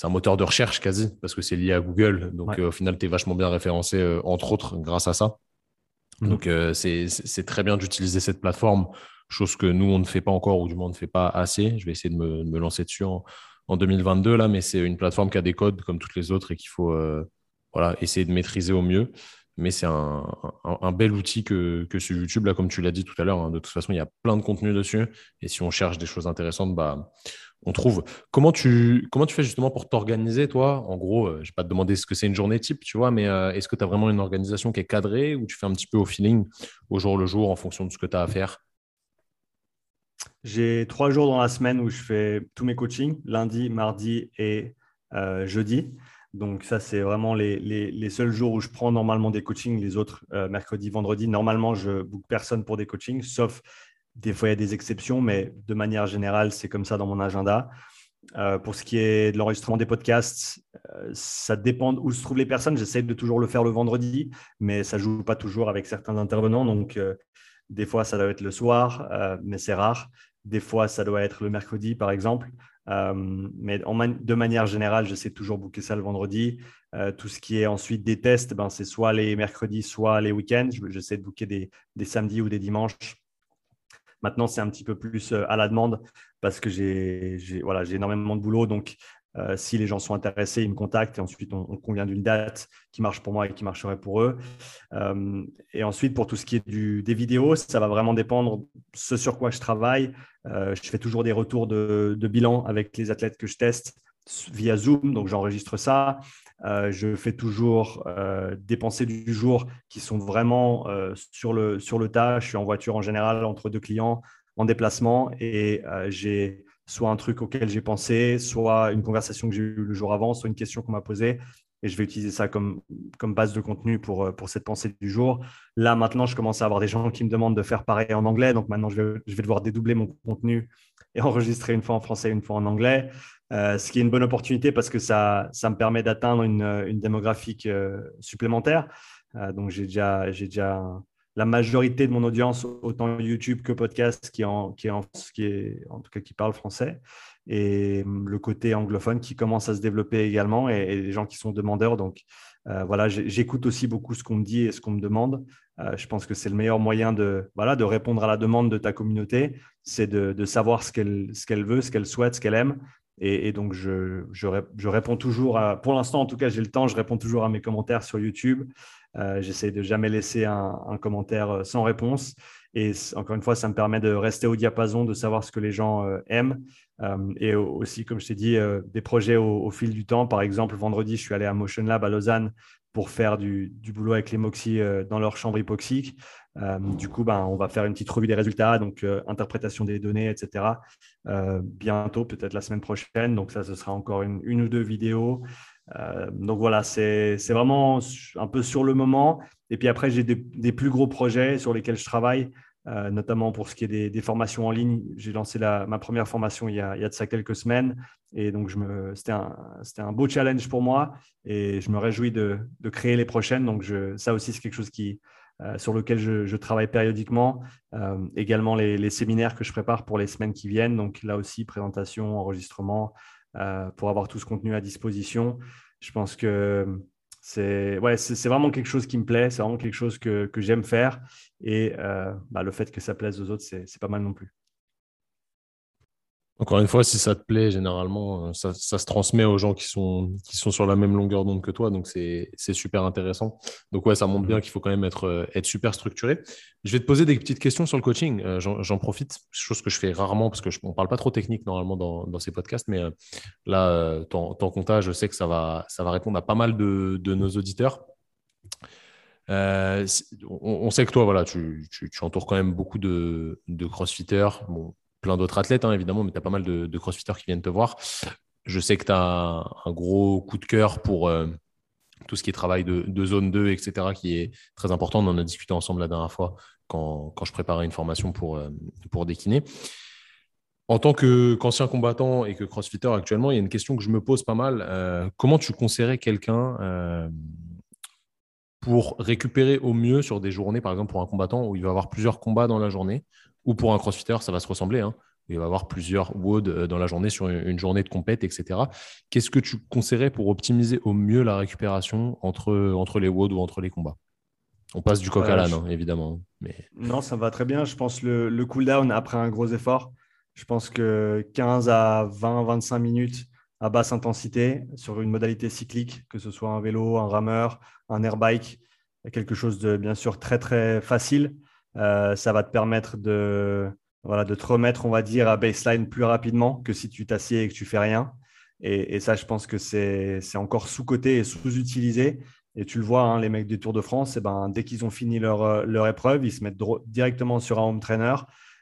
un moteur de recherche quasi parce que c'est lié à Google. Donc, euh, au final, tu es vachement bien référencé, euh, entre autres, grâce à ça. Mhm. Donc, c'est très bien d'utiliser cette plateforme, chose que nous, on ne fait pas encore, ou du moins on ne fait pas assez. Je vais essayer de me, de me lancer dessus en, en 2022, là, mais c'est une plateforme qui a des codes comme toutes les autres et qu'il faut euh, voilà, essayer de maîtriser au mieux. mais c'est un, bel outil que, que ce YouTube, là, comme tu l'as dit tout à l'heure. Hein. de toute façon, il y a plein de contenu dessus. Et si on cherche des choses intéressantes, bah, on trouve. Comment tu, comment tu fais justement pour t'organiser, toi? En gros, euh, je ne vais pas te demander ce que c'est une journée type, tu vois, mais euh, est-ce que tu as vraiment une organisation qui est cadrée ou tu fais un petit peu au feeling, au jour le jour, en fonction de ce que tu as à faire? J'ai trois jours dans la semaine où je fais tous mes coachings, lundi, mardi et euh, jeudi. Donc ça, c'est vraiment les, seuls jours où je prends normalement des coachings. Les autres, euh, mercredi, vendredi, normalement, je book personne pour des coachings, sauf des fois, il y a des exceptions, mais de manière générale, c'est comme ça dans mon agenda. Euh, pour ce qui est de l'enregistrement des podcasts, ça dépend où se trouvent les personnes. J'essaie de toujours le faire le vendredi, mais ça ne joue pas toujours avec certains intervenants. Donc, des fois, ça doit être le soir, mais c'est rare. Des fois, ça doit être le mercredi, par exemple. Euh, mais de manière générale, j'essaie toujours booker ça le vendredi. Euh, tout ce qui est ensuite des tests, ben, c'est soit les mercredis, soit les week-ends. J'essaie de booker des, samedis ou des dimanches. Maintenant, c'est un petit peu plus euh, à la demande parce que j'ai voilà, énormément de boulot. Donc, euh, si les gens sont intéressés, ils me contactent et ensuite on, convient d'une date qui marche pour moi et qui marcherait pour eux. Euh, et ensuite, pour tout ce qui est des vidéos, ça va vraiment dépendre ce sur quoi je travaille. Euh, je fais toujours des retours de, bilan avec les athlètes que je teste via Zoom, donc j'enregistre ça. je fais toujours des pensées du jour qui sont vraiment sur, le, sur le tas. Je suis en voiture en général entre deux clients en déplacement et j'ai soit un truc auquel j'ai pensé, soit une conversation que j'ai eue le jour avant, soit une question qu'on m'a posée. Et je vais utiliser ça comme, base de contenu pour, euh, pour cette pensée du jour. Là, maintenant, je commence à avoir des gens qui me demandent de faire pareil en anglais. Donc maintenant, je vais, devoir dédoubler mon contenu et enregistrer une fois en français, une fois en anglais. Euh, ce qui est une bonne opportunité parce que ça, ça me permet d'atteindre une, une, démographique euh, supplémentaire. donc j'ai déjà la majorité de mon audience, autant YouTube que podcast, qui, en, qui, en, qui est en tout cas qui parle français, et hum, le côté anglophone qui commence à se développer également, et, les gens qui sont demandeurs. Donc euh, voilà, j'écoute aussi beaucoup ce qu'on me dit et ce qu'on me demande. Euh, je pense que c'est le meilleur moyen de, voilà, de répondre à la demande de ta communauté, c'est de, savoir ce qu'elle veut, ce qu'elle souhaite, ce qu'elle aime. Et, donc, je, je, je, réponds toujours, à, pour l'instant en tout cas, j'ai le temps, je réponds toujours à mes commentaires sur YouTube. Euh, j'essaie de jamais laisser un, commentaire euh, sans réponse. Et encore une fois, ça me permet de rester au diapason, de savoir ce que les gens euh, aiment. et aussi, comme je t'ai dit, des projets au, fil du temps. Par exemple, vendredi, je suis allé à Motion Lab à Lausanne pour faire du, boulot avec les Moxie dans leur chambre hypoxique. Du coup, ben, on va faire une petite revue des résultats, donc interprétation des données, etc. bientôt, peut-être la semaine prochaine. Donc ça, ce sera encore une, ou deux vidéos. Euh, donc voilà, c'est vraiment un peu sur le moment. Et puis après, j'ai des, plus gros projets sur lesquels je travaille, euh, notamment pour ce qui est des, formations en ligne. J'ai lancé ma première formation il y, a, de ça quelques semaines. Et donc, c'était un, un, beau challenge pour moi. Et je me réjouis de, créer les prochaines. Donc, je, ça aussi, c'est quelque chose qui, euh, sur lequel je, travaille périodiquement. également, les, séminaires que je prépare pour les semaines qui viennent. Donc, là aussi, présentation, enregistrement, euh, pour avoir tout ce contenu à disposition. Je pense que c'est vraiment quelque chose qui me plaît, c'est vraiment quelque chose que, j'aime faire. Et euh, bah, le fait que ça plaise aux autres, c'est pas mal non plus. Encore une fois, si ça te plaît, généralement, euh, ça, se transmet aux gens qui sont, qui sont sur la même longueur d'onde que toi. Donc, c'est super intéressant. Donc, ouais, ça montre bien mm. qu'il faut quand même être, euh, être super structuré. Je vais te poser des petites questions sur le coaching. Euh, j'en profite, chose que je fais rarement parce qu'on ne parle pas trop technique normalement dans, dans ces podcasts. Mais là, ton, ton, comptage, je sais que ça va, ça va répondre à pas mal de, de nos auditeurs. on, sait que toi, voilà, tu, tu, tu, entoures quand même beaucoup de, de crossfitters. Bon, plein d'autres athlètes, hein, évidemment, mais tu as pas mal de, crossfitters qui viennent te voir. Je sais que tu as un, gros coup de cœur pour euh, tout ce qui est travail de, zone 2, etc., qui est très important. On en a discuté ensemble la dernière fois quand, je préparais une formation pour, euh, décliner. En tant qu'ancien combattant et que crossfitter actuellement, il y a une question que je me pose pas mal. Euh, comment tu conseillerais quelqu'un pour récupérer au mieux sur des journées, par exemple pour un combattant où il va avoir plusieurs combats dans la journée, ou pour un crossfitter, ça va se ressembler. Hein. Il va avoir plusieurs WOD euh, dans la journée sur une journée de compète, etc. Qu'est-ce que tu conseillerais pour optimiser au mieux la récupération entre, entre les WOD ou entre les combats? On passe du coq à l'âne, hein, évidemment. Mais... Non, ça va très bien. Je pense le, le cool-down après un gros effort, je pense que 15 à 20, 25 minutes à basse intensité sur une modalité cyclique, que ce soit un vélo, un rameur, un airbike, quelque chose de bien sûr très très facile. Ça va te permettre de, voilà, de te remettre, on va dire, à baseline plus rapidement que si tu t'assieds et que tu fais rien. Et, ça, je pense que c'est encore sous-coté et sous-utilisé. Et tu le vois, hein, les mecs du Tour de France, eh ben, dès qu'ils ont fini leur, euh, leur, épreuve, ils se mettent directement sur un home trainer.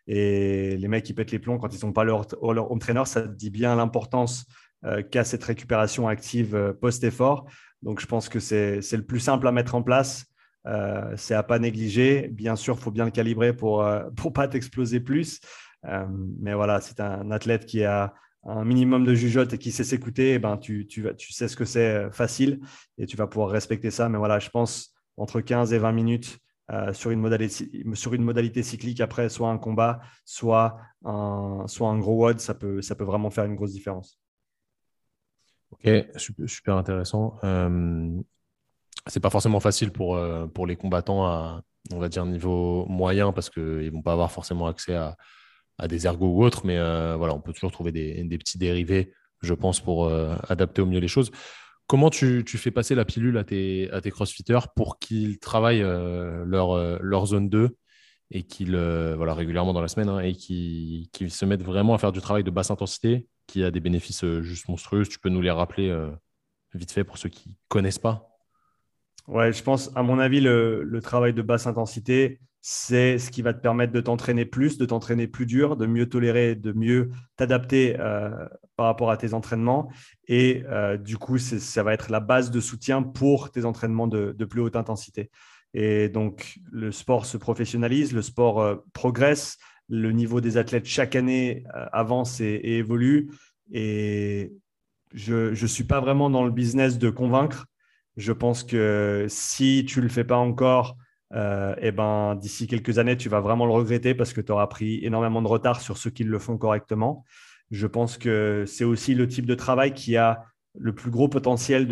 Et les mecs, ils pètent les plombs quand ils n'ont pas leur, home trainer. Ça dit bien l'importance euh, qu'a cette récupération active euh, post-effort. Donc, je pense que c'est le plus simple à mettre en place. C'est à pas négliger. Bien sûr, il faut bien le calibrer pour ne pas t'exploser plus. mais voilà, c'est un athlète qui a un minimum de jugeote et qui sait s'écouter, eh ben, tu, tu, tu, sais ce que c'est euh, facile et tu vas pouvoir respecter ça. Mais voilà, je pense entre 15 et 20 minutes euh, sur, une modalité, sur une modalité cyclique, après, soit un combat, soit un, soit un gros WOD, ça peut, ça peut vraiment faire une grosse différence. Ok, super, intéressant. C'est pas forcément facile pour, euh, pour les combattants à, on va dire, niveau moyen parce qu'ils vont pas avoir forcément accès à, à des ergots ou autres, mais euh, voilà, on peut toujours trouver des, petits dérivés, je pense, pour euh, adapter au mieux les choses. Comment tu, fais passer la pilule à tes, à tes crossfitters pour qu'ils travaillent leur, leur zone 2 et qu'ils, voilà, régulièrement dans la semaine, hein, et qu'ils, se mettent vraiment à faire du travail de basse intensité qui a des bénéfices juste monstrueux? Tu peux nous les rappeler vite fait pour ceux qui connaissent pas Ouais, je pense, à mon avis, le, travail de basse intensité, c'est ce qui va te permettre de t'entraîner plus, de t'entraîner plus dur, de mieux tolérer, de mieux t'adapter euh, par rapport à tes entraînements. Et euh, du coup, ça va être la base de soutien pour tes entraînements de, plus haute intensité. Et donc, le sport se professionnalise, le sport euh, progresse, le niveau des athlètes chaque année avance et, évolue. Et je ne suis pas vraiment dans le business de convaincre. Je pense que si tu ne le fais pas encore, euh, eh ben, d'ici quelques années, tu vas vraiment le regretter parce que tu auras pris énormément de retard sur ceux qui le font correctement. Je pense que c'est aussi le type de travail qui a le plus gros potentiel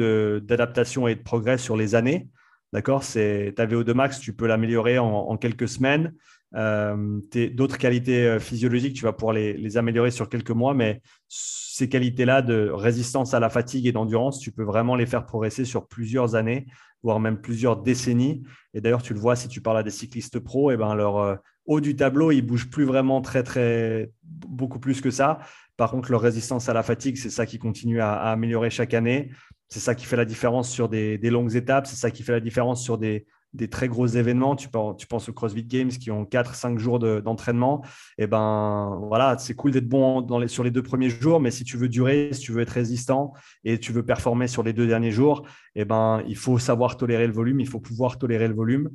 d'adaptation et de progrès sur les années. D'accord? C'est ta VO2 max, tu peux l'améliorer en, quelques semaines. Euh, d'autres qualités euh, physiologiques, tu vas pouvoir les, améliorer sur quelques mois, mais ces qualités-là de résistance à la fatigue et d'endurance, tu peux vraiment les faire progresser sur plusieurs années voire même plusieurs décennies. Et d'ailleurs, tu le vois si tu parles à des cyclistes pros, et eh ben leur euh, haut du tableau, ils bougent plus vraiment très, très, beaucoup plus que ça. Par contre, leur résistance à la fatigue, c'est ça qui continue à, améliorer chaque année. C'est ça qui fait la différence sur des, longues étapes. C'est ça qui fait la différence sur des, très gros événements. Tu, penses aux CrossFit Games qui ont 4-5 jours d'entraînement. et eh ben voilà, c'est cool d'être bon sur les deux premiers jours, mais si tu veux durer, si tu veux être résistant et tu veux performer sur les deux derniers jours, et eh ben il faut savoir tolérer le volume, il faut pouvoir tolérer le volume.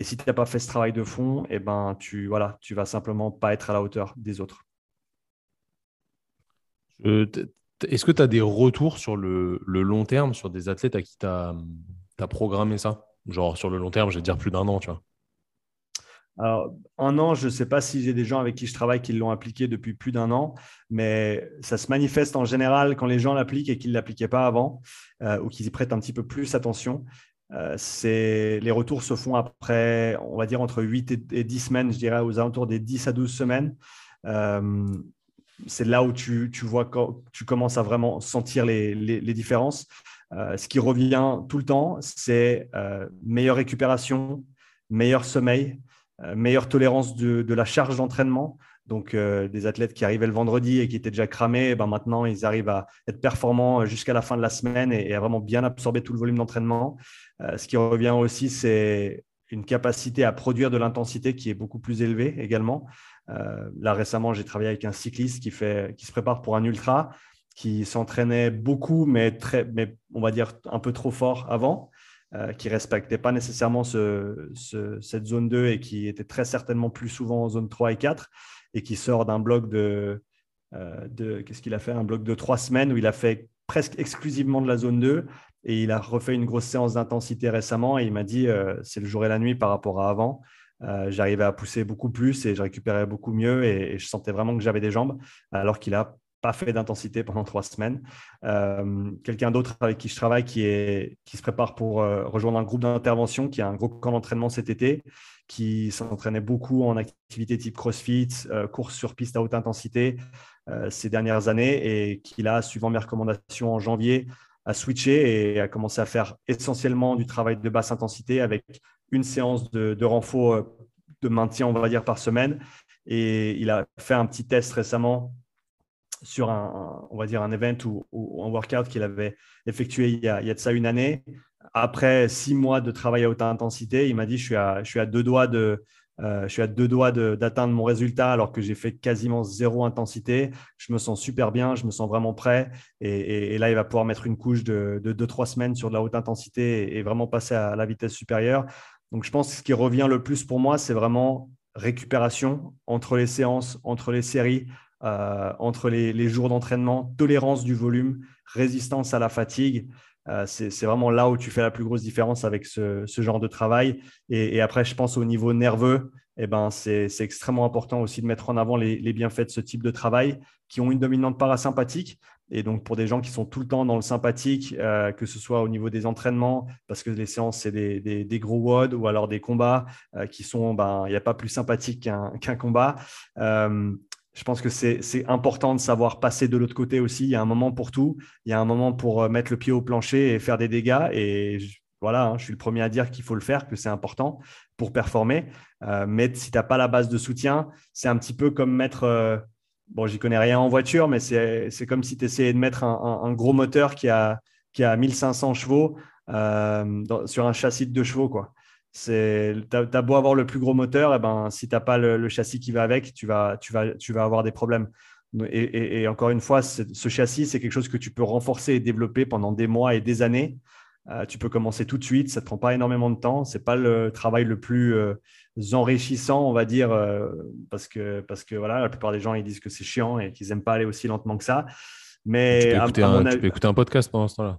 Et si tu n'as pas fait ce travail de fond, et ben tu voilà, tu vas simplement pas être à la hauteur des autres. Est-ce que tu as des retours sur le, long terme, sur des athlètes à qui tu as, programmé ça? Genre sur le long terme, je vais dire plus d'un an, tu vois. Alors, un an, je ne sais pas si j'ai des gens avec qui je travaille qui l'ont appliqué depuis plus d'un an, mais ça se manifeste en général quand les gens l'appliquent et qu'ils ne l'appliquaient pas avant euh, ou qu'ils y prêtent un petit peu plus attention. Euh, les retours se font après, on va dire, entre 8 et, 10 semaines, je dirais, aux alentours des 10 à 12 semaines. Euh, c'est là où tu, vois quand tu commences à vraiment sentir les, différences. Euh, ce qui revient tout le temps, c'est euh, meilleure récupération, meilleur sommeil, euh, meilleure tolérance de, la charge d'entraînement. Donc, des athlètes qui arrivaient le vendredi et qui étaient déjà cramés, ben maintenant, ils arrivent à être performants jusqu'à la fin de la semaine et, à vraiment bien absorber tout le volume d'entraînement. ce qui revient aussi, c'est une capacité à produire de l'intensité qui est beaucoup plus élevée également. Euh, là, récemment, j'ai travaillé avec un cycliste qui, fait, qui se prépare pour un ultra, qui s'entraînait beaucoup, mais, très, mais on va dire un peu trop fort avant, euh, qui respectait pas nécessairement ce, cette zone 2 et qui était très certainement plus souvent en zone 3 et 4, et qui sort d'un bloc de, euh, qu'est-ce qu'il a fait? Un bloc de trois semaines où il a fait presque exclusivement de la zone 2 et il a refait une grosse séance d'intensité récemment et il m'a dit c'est le jour et la nuit par rapport à avant. Euh, j'arrivais à pousser beaucoup plus et je récupérais beaucoup mieux et, je sentais vraiment que j'avais des jambes alors qu'il n'a pas fait d'intensité pendant trois semaines. Euh, quelqu'un d'autre avec qui je travaille qui, est, qui se prépare pour euh, rejoindre un groupe d'intervention qui a un gros camp d'entraînement cet été, qui s'entraînait beaucoup en activité type CrossFit, course sur piste à haute intensité ces dernières années et qui là, suivant mes recommandations en janvier, a switché et a commencé à faire essentiellement du travail de basse intensité avec une séance de, renfort de maintien, on va dire, par semaine. Et il a fait un petit test récemment sur un, on va dire un event ou, un workout qu'il avait effectué il y, a, il y, a, de ça une année. Après six mois de travail à haute intensité, il m'a dit je suis à, je suis à deux doigts de, euh, je suis à deux doigts d'atteindre mon résultat alors que j'ai fait quasiment zéro intensité. Je me sens super bien, je me sens vraiment prêt. Et, là, il va pouvoir mettre une couche de, deux, trois semaines sur de la haute intensité et, vraiment passer à la vitesse supérieure. Donc, je pense que ce qui revient le plus pour moi, c'est vraiment récupération entre les séances, entre les séries, euh, entre les, jours d'entraînement, tolérance du volume, résistance à la fatigue. Euh, c'est vraiment là où tu fais la plus grosse différence avec ce, genre de travail. Et, après, je pense au niveau nerveux, eh ben, c'est extrêmement important aussi de mettre en avant les, bienfaits de ce type de travail qui ont une dominante parasympathique. Et donc, pour des gens qui sont tout le temps dans le sympathique, euh, que ce soit au niveau des entraînements, parce que les séances, c'est des, gros WOD ou alors des combats qui sont, ben, il n'y a pas plus sympathique qu'un combat je pense que c'est important de savoir passer de l'autre côté aussi. Il y a un moment pour tout. Il y a un moment pour euh, mettre le pied au plancher et faire des dégâts. Et voilà, hein, je suis le premier à dire qu'il faut le faire, que c'est important pour performer. Euh, mais si tu n'as pas la base de soutien, c'est un petit peu comme mettre. Euh, bon, j'y connais rien en voiture, mais c'est comme si tu essayais de mettre un, gros moteur qui a, qui a 1500 chevaux sur un châssis de deux chevaux. Quoi. Tu as, beau avoir le plus gros moteur, et eh ben, si tu n'as pas le, châssis qui va avec, tu vas, tu vas, tu vas avoir des problèmes. Et, encore une fois, ce châssis, c'est quelque chose que tu peux renforcer et développer pendant des mois et des années. Euh, tu peux commencer tout de suite, ça ne te prend pas énormément de temps. Ce n'est pas le travail le plus euh, enrichissant, on va dire, euh, parce, que, parce que voilà, la plupart des gens ils disent que c'est chiant et qu'ils n'aiment pas aller aussi lentement que ça. Mais tu peux écouter un podcast pendant ce temps-là.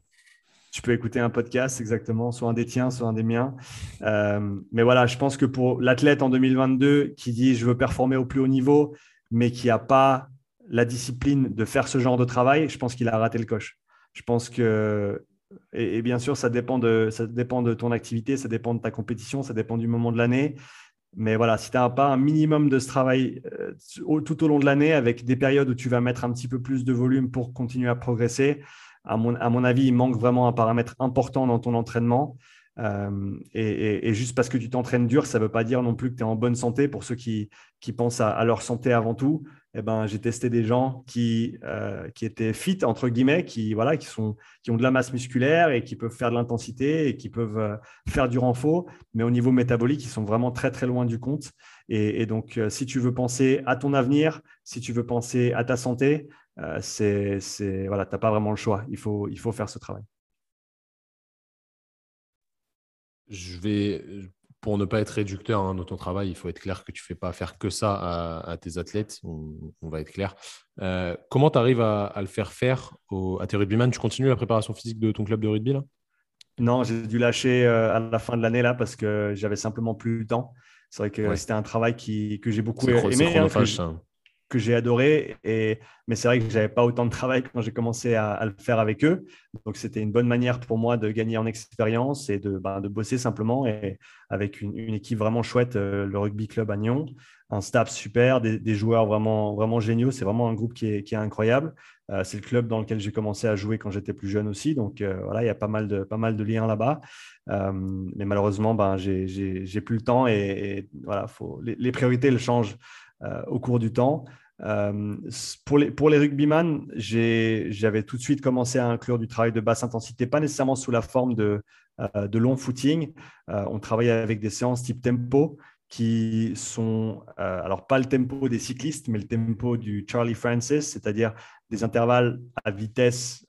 Tu peux écouter un podcast, exactement, soit un des tiens, soit un des miens. Mais voilà, je pense que pour l'athlète en 2022 qui dit je veux performer au plus haut niveau, mais qui n'a pas la discipline de faire ce genre de travail, je pense qu'il a raté le coche. Je pense que, et, bien sûr, ça dépend, de, ça dépend de ton activité, ça dépend de ta compétition, ça dépend du moment de l'année. Mais voilà, si tu n'as pas un minimum de ce travail euh, tout au long de l'année, avec des périodes où tu vas mettre un petit peu plus de volume pour continuer à progresser, à mon, avis, il manque vraiment un paramètre important dans ton entraînement. Euh, et, juste parce que tu t'entraînes dur, ça ne veut pas dire non plus que tu es en bonne santé. Pour ceux qui, pensent à, leur santé avant tout, eh ben, j'ai testé des gens qui, euh, étaient fit, entre guillemets, qui, voilà, qui, ont de la masse musculaire et qui peuvent faire de l'intensité et qui peuvent euh, faire du renfort, mais au niveau métabolique, ils sont vraiment très, très loin du compte. Et, donc, si tu veux penser à ton avenir, si tu veux penser à ta santé, c'est, voilà, tu n'as pas vraiment le choix. Il faut, il faut faire ce travail. Je vais, pour ne pas être réducteur hein, dans ton travail, il faut être clair que tu ne fais pas faire que ça à, tes athlètes. On, va être clair. Euh, comment tu arrives à, le faire faire à tes rugbyman? Tu continues la préparation physique de ton club de rugby là? Non, j'ai dû lâcher euh, à la fin de l'année là parce que j'avais simplement plus le temps. C'est vrai que c'était un travail qui, que j'ai beaucoup aimé. Hein, que j'ai adoré. Et, mais c'est vrai que je n'avais pas autant de travail quand j'ai commencé à, le faire avec eux. Donc, c'était une bonne manière pour moi de gagner en expérience et de, bah, de bosser simplement et avec une, équipe vraiment chouette, euh, le Rugby Club à Nyon. Un staff super, des, joueurs vraiment, vraiment géniaux. C'est vraiment un groupe qui est, qui est incroyable. Euh, c'est le club dans lequel j'ai commencé à jouer quand j'étais plus jeune aussi. Donc, euh, voilà, il y a pas mal de, pas mal de liens là-bas. mais malheureusement, ben, j'ai plus le temps et, voilà, faut, les, les priorités, elles changent. Euh, au cours du temps. Euh, pour, les, pour les rugbyman, j'avais tout de suite commencé à inclure du travail de basse intensité, pas nécessairement sous la forme de, euh, de long footing. on travaillait avec des séances type tempo qui sont, alors pas le tempo des cyclistes, mais le tempo du Charlie Francis, c'est-à-dire des intervalles à vitesse,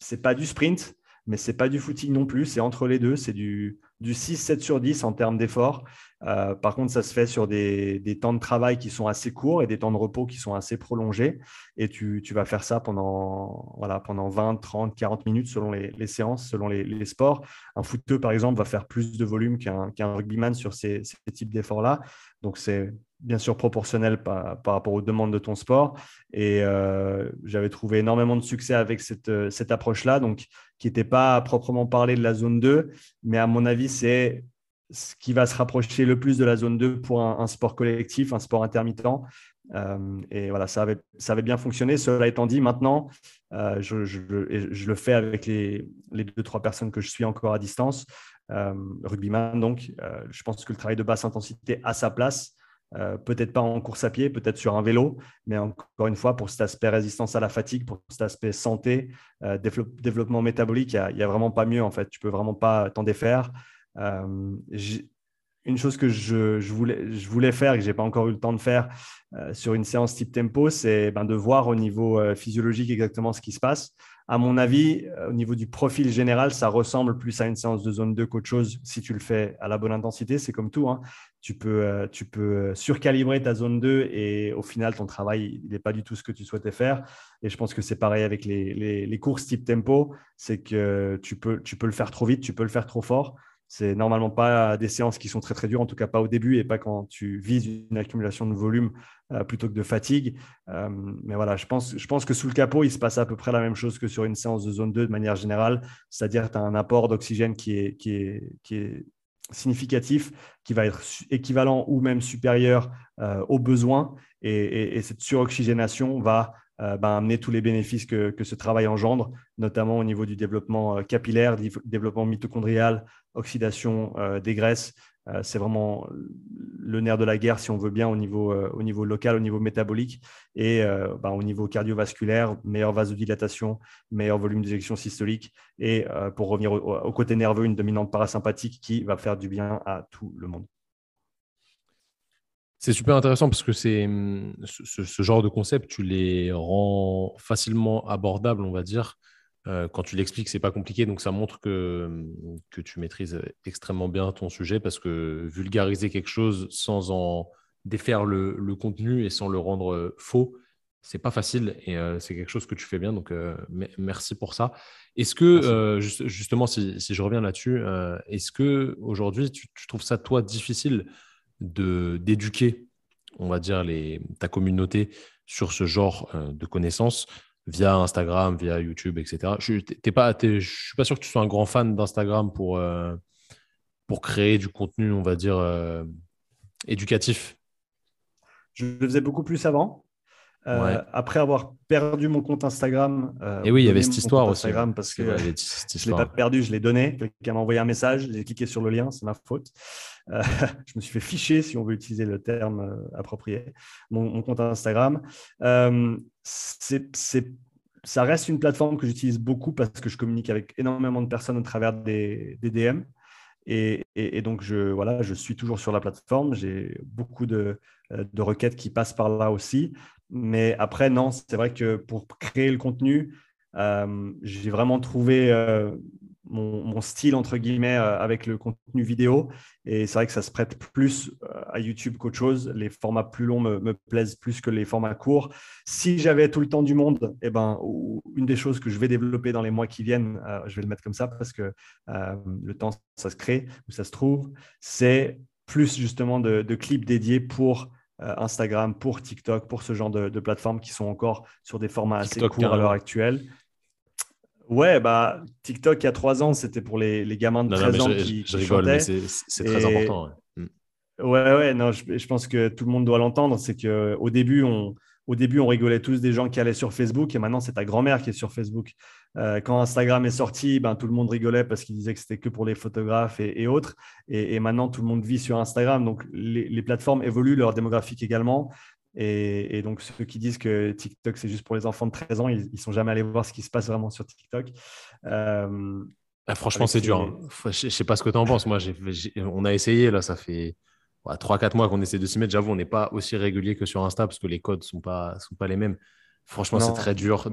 c'est pas du sprint, mais c'est pas du footing non plus, c'est entre les deux, c'est du, du 6-7 sur 10 en termes d'effort. Euh, par contre, ça se fait sur des, temps de travail qui sont assez courts et des temps de repos qui sont assez prolongés. Et tu, vas faire ça pendant, voilà, pendant 20, 30, 40 minutes selon les, séances, selon les, sports. Un footeux, par exemple, va faire plus de volume qu'un rugbyman sur ces, types d'efforts-là. Donc, c'est bien sûr proportionnel par, rapport aux demandes de ton sport. Et euh, j'avais trouvé énormément de succès avec cette, cette approche-là, donc qui n'était pas à proprement parler de la zone 2, mais à mon avis, c'est ce qui va se rapprocher le plus de la zone 2 pour un, sport collectif, un sport intermittent. Euh, et voilà, ça avait, ça avait, bien fonctionné. Cela étant dit, maintenant, je, je, le fais avec les, les, deux, trois personnes que je suis encore à distance. rugbyman, donc, je pense que le travail de basse intensité a sa place. Euh, peut-être pas en course à pied, peut-être sur un vélo, mais encore une fois, pour cet aspect résistance à la fatigue, pour cet aspect santé, euh, développement métabolique, il n'y a, vraiment pas mieux en fait. Tu peux vraiment pas t'en défaire. Euh, une chose que je, voulais, faire et que je n'ai pas encore eu le temps de faire sur une séance type tempo, c'est ben, de voir au niveau physiologique exactement ce qui se passe à mon avis, au niveau du profil général, ça ressemble plus à une séance de zone 2 qu'autre chose si tu le fais à la bonne intensité. C'est comme tout. Hein. Tu, peux, euh, tu peux surcalibrer ta zone 2 et au final, ton travail n'est pas du tout ce que tu souhaitais faire. Et je pense que c'est pareil avec les, les, courses type tempo. C'est que tu peux, tu peux le faire trop vite, tu peux le faire trop fort. C'est normalement pas des séances qui sont très très dures, en tout cas pas au début et pas quand tu vises une accumulation de volume euh, plutôt que de fatigue. Euh, mais voilà, je pense, je pense que sous le capot, il se passe à peu près la même chose que sur une séance de zone 2 de manière générale, c'est-à-dire tu as un apport d'oxygène qui, est, qui est significatif, qui va être équivalent ou même supérieur euh, aux besoins. Et, et, cette suroxygénation va ben, amener tous les bénéfices que, que, ce travail engendre, notamment au niveau du développement capillaire, développement mitochondrial, oxydation euh, des graisses. Euh, c'est vraiment le nerf de la guerre, si on veut bien, au niveau, euh, local, au niveau métabolique et bah, au niveau cardiovasculaire, meilleure vasodilatation, meilleur volume d'éjection systolique et pour revenir au, côté nerveux, une dominante parasympathique qui va faire du bien à tout le monde. C'est super intéressant parce que c'est hum, ce, ce, genre de concept, tu les rends facilement abordables, on va dire, euh, quand tu l'expliques, c'est pas compliqué, donc ça montre que, que tu maîtrises extrêmement bien ton sujet parce que vulgariser quelque chose sans en défaire le, le contenu et sans le rendre euh, faux, c'est pas facile et euh, c'est quelque chose que tu fais bien. Donc merci pour ça. Est-ce que justement, si, si, je reviens là-dessus, est-ce que aujourd'hui tu, tu, trouves ça toi difficile de d'éduquer, on va dire les, ta communauté sur ce genre de connaissances? Via Instagram, via YouTube, etc. Je ne pas, suis pas sûr que tu sois un grand fan d'Instagram pour, euh, pour créer du contenu, on va dire, euh, éducatif. Je le faisais beaucoup plus avant. Euh, après avoir perdu mon compte Instagram. et oui, il y avait cette histoire aussi. Instagram parce que je ne l'ai pas perdu, je l'ai donné. Quelqu'un m'a envoyé un message, j'ai cliqué sur le lien, c'est ma faute. je me suis fait ficher, si on veut utiliser le terme approprié, mon, mon, compte Instagram c'est, ça reste une plateforme que j'utilise beaucoup parce que je communique avec énormément de personnes au travers des, DM. Et, donc, je, voilà, je suis toujours sur la plateforme. J'ai beaucoup de, de, requêtes qui passent par là aussi. Mais après, non, c'est vrai que pour créer le contenu, euh, j'ai vraiment trouvé euh, mon, style, entre guillemets, euh, avec le contenu vidéo. Et c'est vrai que ça se prête plus euh, à YouTube qu'autre chose. Les formats plus longs me, plaisent plus que les formats courts. Si j'avais tout le temps du monde, eh ben, une des choses que je vais développer dans les mois qui viennent, euh, je vais le mettre comme ça parce que le temps, ça se crée ou ça se trouve, c'est plus justement de, clips dédiés pour Instagram, pour TikTok, pour ce genre de, de, plateformes qui sont encore sur des formats assez courts à l'heure actuelle. Ouais, bah, TikTok il y a trois ans, c'était pour les, les, gamins de 13 ans qui, je rigole, mais c'est très important. Ouais, mm. ouais, ouais, non, je, je, pense que tout le monde doit l'entendre. C'est qu'au début, on, au début, on rigolait tous des gens qui allaient sur Facebook et maintenant, c'est ta grand-mère qui est sur Facebook. Euh, quand Instagram est sorti, ben, tout le monde rigolait parce qu'il disait que c'était que pour les photographes et, autres. Et, et, maintenant, tout le monde vit sur Instagram. Donc, les, les plateformes évoluent, leur démographique également. Et, donc, ceux qui disent que TikTok, c'est juste pour les enfants de 13 ans, ils ne sont jamais allés voir ce qui se passe vraiment sur TikTok. Euh, ah, franchement, c'est dur. Hein. Je ne sais pas ce que tu en penses. Moi, on a essayé, là, ça fait 3-4 mois qu'on essaie de s'y mettre. J'avoue, on n'est pas aussi régulier que sur Insta parce que les codes ne sont pas, sont pas les mêmes. Franchement, c'est très dur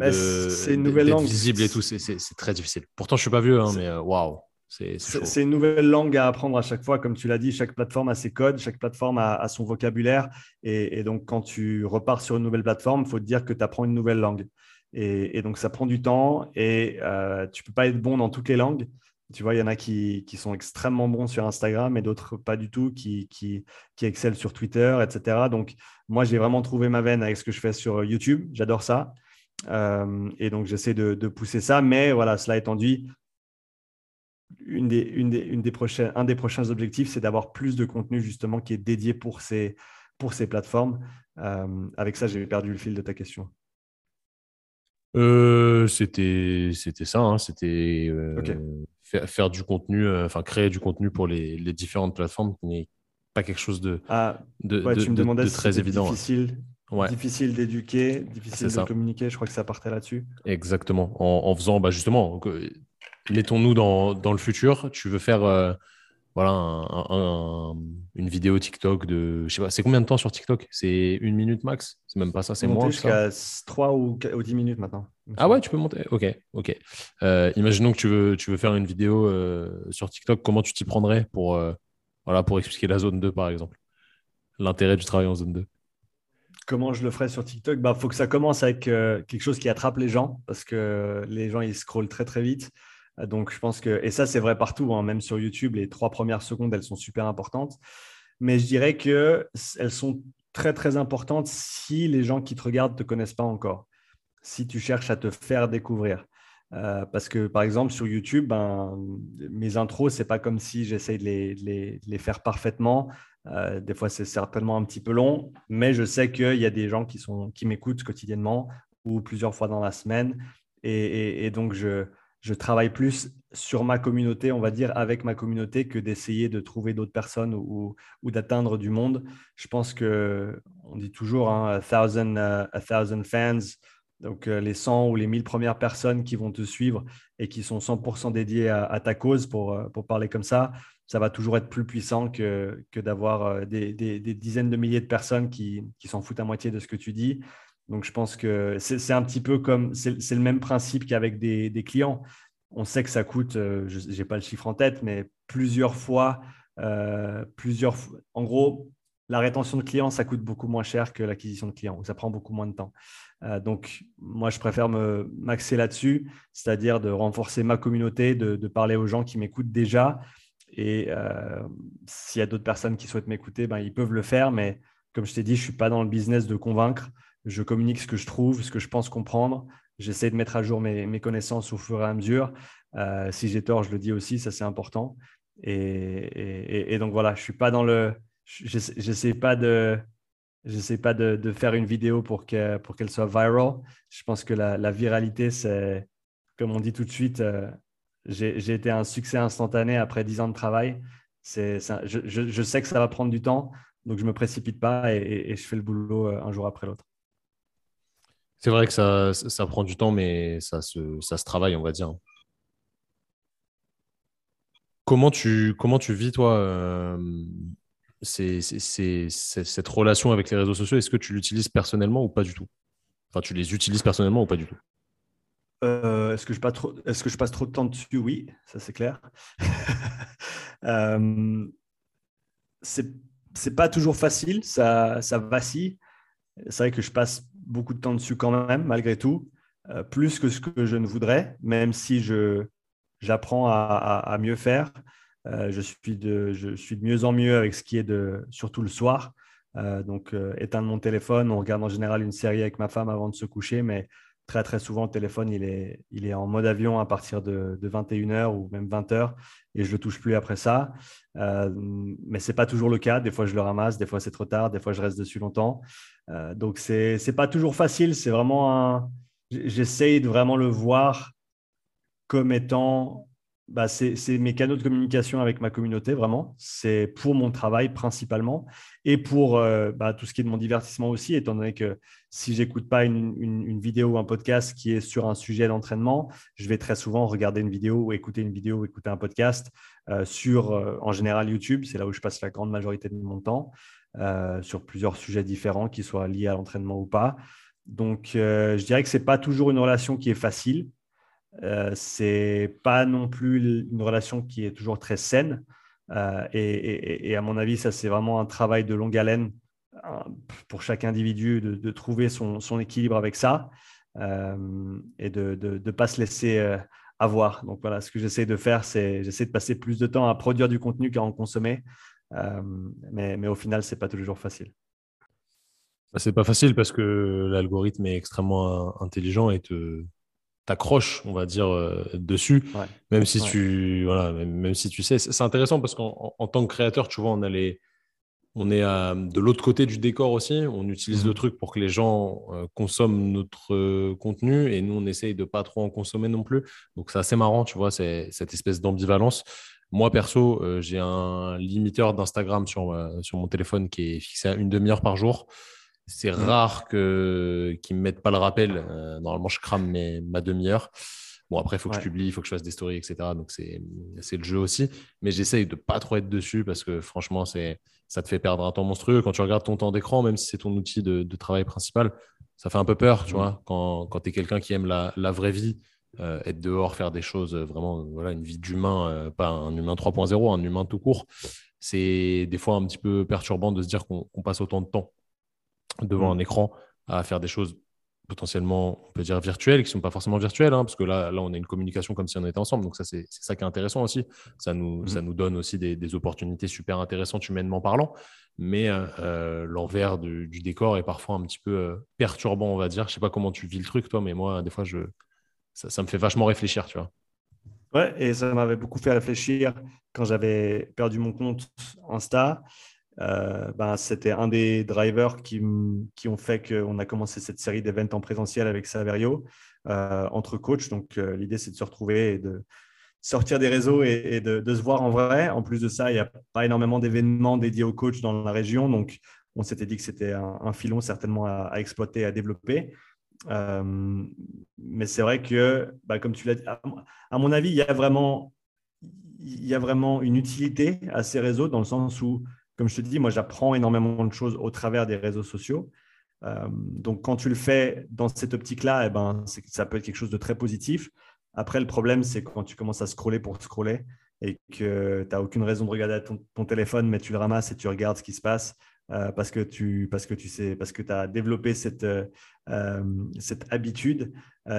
nouvelle langue. visible et tout. C'est très difficile. Pourtant, je ne suis pas vieux, hein, mais euh, waouh. C'est une nouvelle langue à apprendre à chaque fois. Comme tu l'as dit, chaque plateforme a ses codes, chaque plateforme a, son vocabulaire. Et, donc, quand tu repars sur une nouvelle plateforme, il faut te dire que tu apprends une nouvelle langue. Et, donc, ça prend du temps et euh, tu ne peux pas être bon dans toutes les langues. Tu vois, il y en a qui, sont extrêmement bons sur Instagram et d'autres pas du tout, qui, qui, excellent sur Twitter, etc. Donc, moi, j'ai vraiment trouvé ma veine avec ce que je fais sur YouTube. J'adore ça. Euh, et donc, j'essaie de, de, pousser ça. Mais voilà, cela étant dit, une des, une des, une des prochaines, un des prochains objectifs, c'est d'avoir plus de contenu justement qui est dédié pour ces, pour ces plateformes. Euh, avec ça, j'ai perdu le fil de ta question. C'était c'était ça, hein. c'était faire, du contenu, enfin créer du contenu pour les, les différentes plateformes, n'est pas quelque chose de, ah, de, tu me demandais très évident. Difficile. Difficile d'éduquer, difficile de communiquer. Je crois que ça partait là-dessus. Exactement. En, faisant, bah justement, mettons-nous dans, dans, le futur. Tu veux faire euh, voilà, une vidéo TikTok de. Je sais pas, c'est combien de temps sur TikTok? C'est une minute max? C'est même pas ça, c'est moins. jusqu'à 3 ou, 10 minutes maintenant. Ah ouais, tu peux monter. Ok, ok. Euh, imaginons que tu veux, tu veux faire une vidéo euh, sur TikTok. Comment tu t'y prendrais pour, voilà, pour expliquer la zone 2, par exemple? L'intérêt du travail en zone 2 Comment je le ferai sur TikTok? Il bah, faut que ça commence avec euh, quelque chose qui attrape les gens parce que les gens, ils scrollent très, très vite. Donc, je pense que, et ça, c'est vrai partout, hein, même sur YouTube, les trois premières secondes, elles sont super importantes. Mais je dirais qu'elles sont très, très importantes si les gens qui te regardent ne te connaissent pas encore, si tu cherches à te faire découvrir. Euh, parce que, par exemple, sur YouTube, ben, mes intros, c'est pas comme si j'essaye de les, les, faire parfaitement. Euh, des fois, c'est certainement un petit peu long, mais je sais qu'il y a des gens qui, sont, qui m'écoutent quotidiennement ou plusieurs fois dans la semaine. Et, donc, je, je, travaille plus sur ma communauté, on va dire, avec ma communauté, que d'essayer de trouver d'autres personnes ou, d'atteindre du monde. Je pense que on dit toujours hein, a, thousand, uh, a thousand fans. Donc, euh, les 100 ou les 1000 premières personnes qui vont te suivre et qui sont 100% dédiées à, ta cause, pour, pour parler comme ça, ça va toujours être plus puissant que, d'avoir euh, des, dizaines de milliers de personnes qui s'en foutent à moitié de ce que tu dis. Donc, je pense que c'est un petit peu comme, c'est le même principe qu'avec des, clients. On sait que ça coûte, euh, je n'ai pas le chiffre en tête, mais plusieurs fois, euh, plusieurs, en gros, la rétention de clients, ça coûte beaucoup moins cher que l'acquisition de clients, ça prend beaucoup moins de temps. donc, moi, je préfère m'axer là-dessus, c'est-à-dire de renforcer ma communauté, de, parler aux gens qui m'écoutent déjà et euh, s'il y a d'autres personnes qui souhaitent m'écouter, ben, ils peuvent le faire. Mais comme je t'ai dit, je ne suis pas dans le business de convaincre. Je communique ce que je trouve, ce que je pense comprendre. J'essaie de mettre à jour mes, connaissances au fur et à mesure. Euh, si j'ai tort, je le dis aussi, ça c'est important. Et, donc voilà, je suis pas dans le. J'essaie pas de. J'essaie pas de, faire une vidéo pour qu'elle pour qu'elle soit viral. Je pense que la, viralité, c'est, comme on dit tout de suite, euh, j'ai été un succès instantané après 10 ans de travail. je, sais que ça va prendre du temps, donc je me précipite pas et, je fais le boulot euh, un jour après l'autre. C'est vrai que ça, ça, prend du temps, mais ça se, ça se travaille, on va dire. Comment tu, comment tu vis, toi, euh, cette relation avec les réseaux sociaux? Est-ce que tu l'utilises personnellement ou pas du tout? Enfin, tu les utilises personnellement ou pas du tout? Euh, est-ce que, je est-ce que je passe trop de temps dessus? Oui, ça c'est clair. euh, c'est, pas toujours facile, ça, ça vacille. C'est vrai que je passe beaucoup de temps dessus quand même, malgré tout, euh, plus que ce que je ne voudrais, même si je, j'apprends à, mieux faire. Euh, je, suis de, je suis de mieux en mieux avec ce qui est de, surtout le soir. donc, éteindre mon téléphone, on regarde en général une série avec ma femme avant de se coucher, mais très très souvent le téléphone il est, il est en mode avion à partir de, 21h ou même 20h et je le touche plus après ça. Euh, mais c'est pas toujours le cas. Des fois je le ramasse, des fois c'est trop tard, des fois je reste dessus longtemps. Euh, donc c'est c'est pas toujours facile. C'est vraiment. J'essaye de vraiment le voir comme étant bah, c'est mes canaux de communication avec ma communauté, vraiment. C'est pour mon travail principalement et pour euh, bah, tout ce qui est de mon divertissement aussi, étant donné que si j'écoute pas une, vidéo ou un podcast qui est sur un sujet d'entraînement, je vais très souvent regarder une vidéo ou écouter une vidéo ou écouter un podcast euh, sur, euh, en général, YouTube. C'est là où je passe la grande majorité de mon temps, sur plusieurs sujets différents, qui soient liés à l'entraînement ou pas. Donc, je dirais que ce n'est pas toujours une relation qui est facile euh, c'est pas non plus une relation qui est toujours très saine. Euh, et, à mon avis, ça, c'est vraiment un travail de longue haleine pour chaque individu de, trouver son, équilibre avec ça euh, et de ne pas se laisser avoir. Donc voilà, ce que j'essaie de faire, c'est j'essaie de passer plus de temps à produire du contenu qu'à en consommer. mais, mais, au final, c'est pas toujours facile. Bah, c'est pas facile parce que l'algorithme est extrêmement intelligent et te, t'accroches, on va dire, euh, dessus, même si tu, voilà, même, si tu sais, c'est intéressant parce qu'en tant que créateur, tu vois, on a les, on est de l'autre côté du décor aussi. On utilise le mhm. truc pour que les gens euh, consomment notre euh, contenu et nous, on essaye de pas trop en consommer non plus. Donc, c'est assez marrant, tu vois, c'est cette espèce d'ambivalence. Moi, perso, euh, j'ai un limiteur d'Instagram sur, sur mon téléphone qui est fixé à une demi-heure par jour. C'est mhm. rare qu'ils ne me mettent pas le rappel. normalement, je crame ma demi-heure. Bon, après, il faut que je publie, il faut que je fasse des stories, etc. Donc, c'est le jeu aussi. Mais j'essaye de pas trop être dessus parce que franchement, ça te fait perdre un temps monstrueux. Quand tu regardes ton temps d'écran, même si c'est ton outil de, travail principal, ça fait un peu peur, tu vois. Quand, quand tu es quelqu'un qui aime la, vraie vie, euh, être dehors, faire des choses, euh, vraiment, voilà, une vie d'humain, euh, pas un humain 3.0, un humain tout court, c'est des fois un petit peu perturbant de se dire qu'on passe autant de temps devant mm. un écran à faire des choses potentiellement, on peut dire virtuelles, qui ne sont pas forcément virtuelles, hein, parce que là, là, on a une communication comme si on était ensemble. Donc, ça, c'est ça qui est intéressant aussi. Ça nous, mhm. ça nous donne aussi des, opportunités super intéressantes humainement parlant. Mais euh, euh, l'envers du, décor est parfois un petit peu euh, perturbant, on va dire. Je ne sais pas comment tu vis le truc, toi, mais moi, des fois, je, ça, ça me fait vachement réfléchir, tu vois. Ouais, et ça m'avait beaucoup fait réfléchir quand j'avais perdu mon compte Insta. Ben, c'était un des drivers qui, qui ont fait qu'on a commencé cette série d'événements en présentiel avec Saverio euh, entre coachs. Donc, euh, l'idée, c'est de se retrouver et de sortir des réseaux et, de, se voir en vrai. En plus de ça, il n'y a pas énormément d'événements dédiés aux coachs dans la région. Donc, on s'était dit que c'était un, filon certainement à, exploiter, à développer. mais c'est vrai que, bah, comme tu l'as dit, à, mon avis, il y, a vraiment, il y a vraiment une utilité à ces réseaux dans le sens où comme je te dis, moi, j'apprends énormément de choses au travers des réseaux sociaux. Euh, donc, quand tu le fais dans cette optique-là, eh ben, ça peut être quelque chose de très positif. Après, le problème, c'est quand tu commences à scroller pour scroller et que tu n'as aucune raison de regarder ton, téléphone, mais tu le ramasses et tu regardes ce qui se passe euh, parce, que tu, parce que tu sais, parce que as développé cette, euh, cette habitude,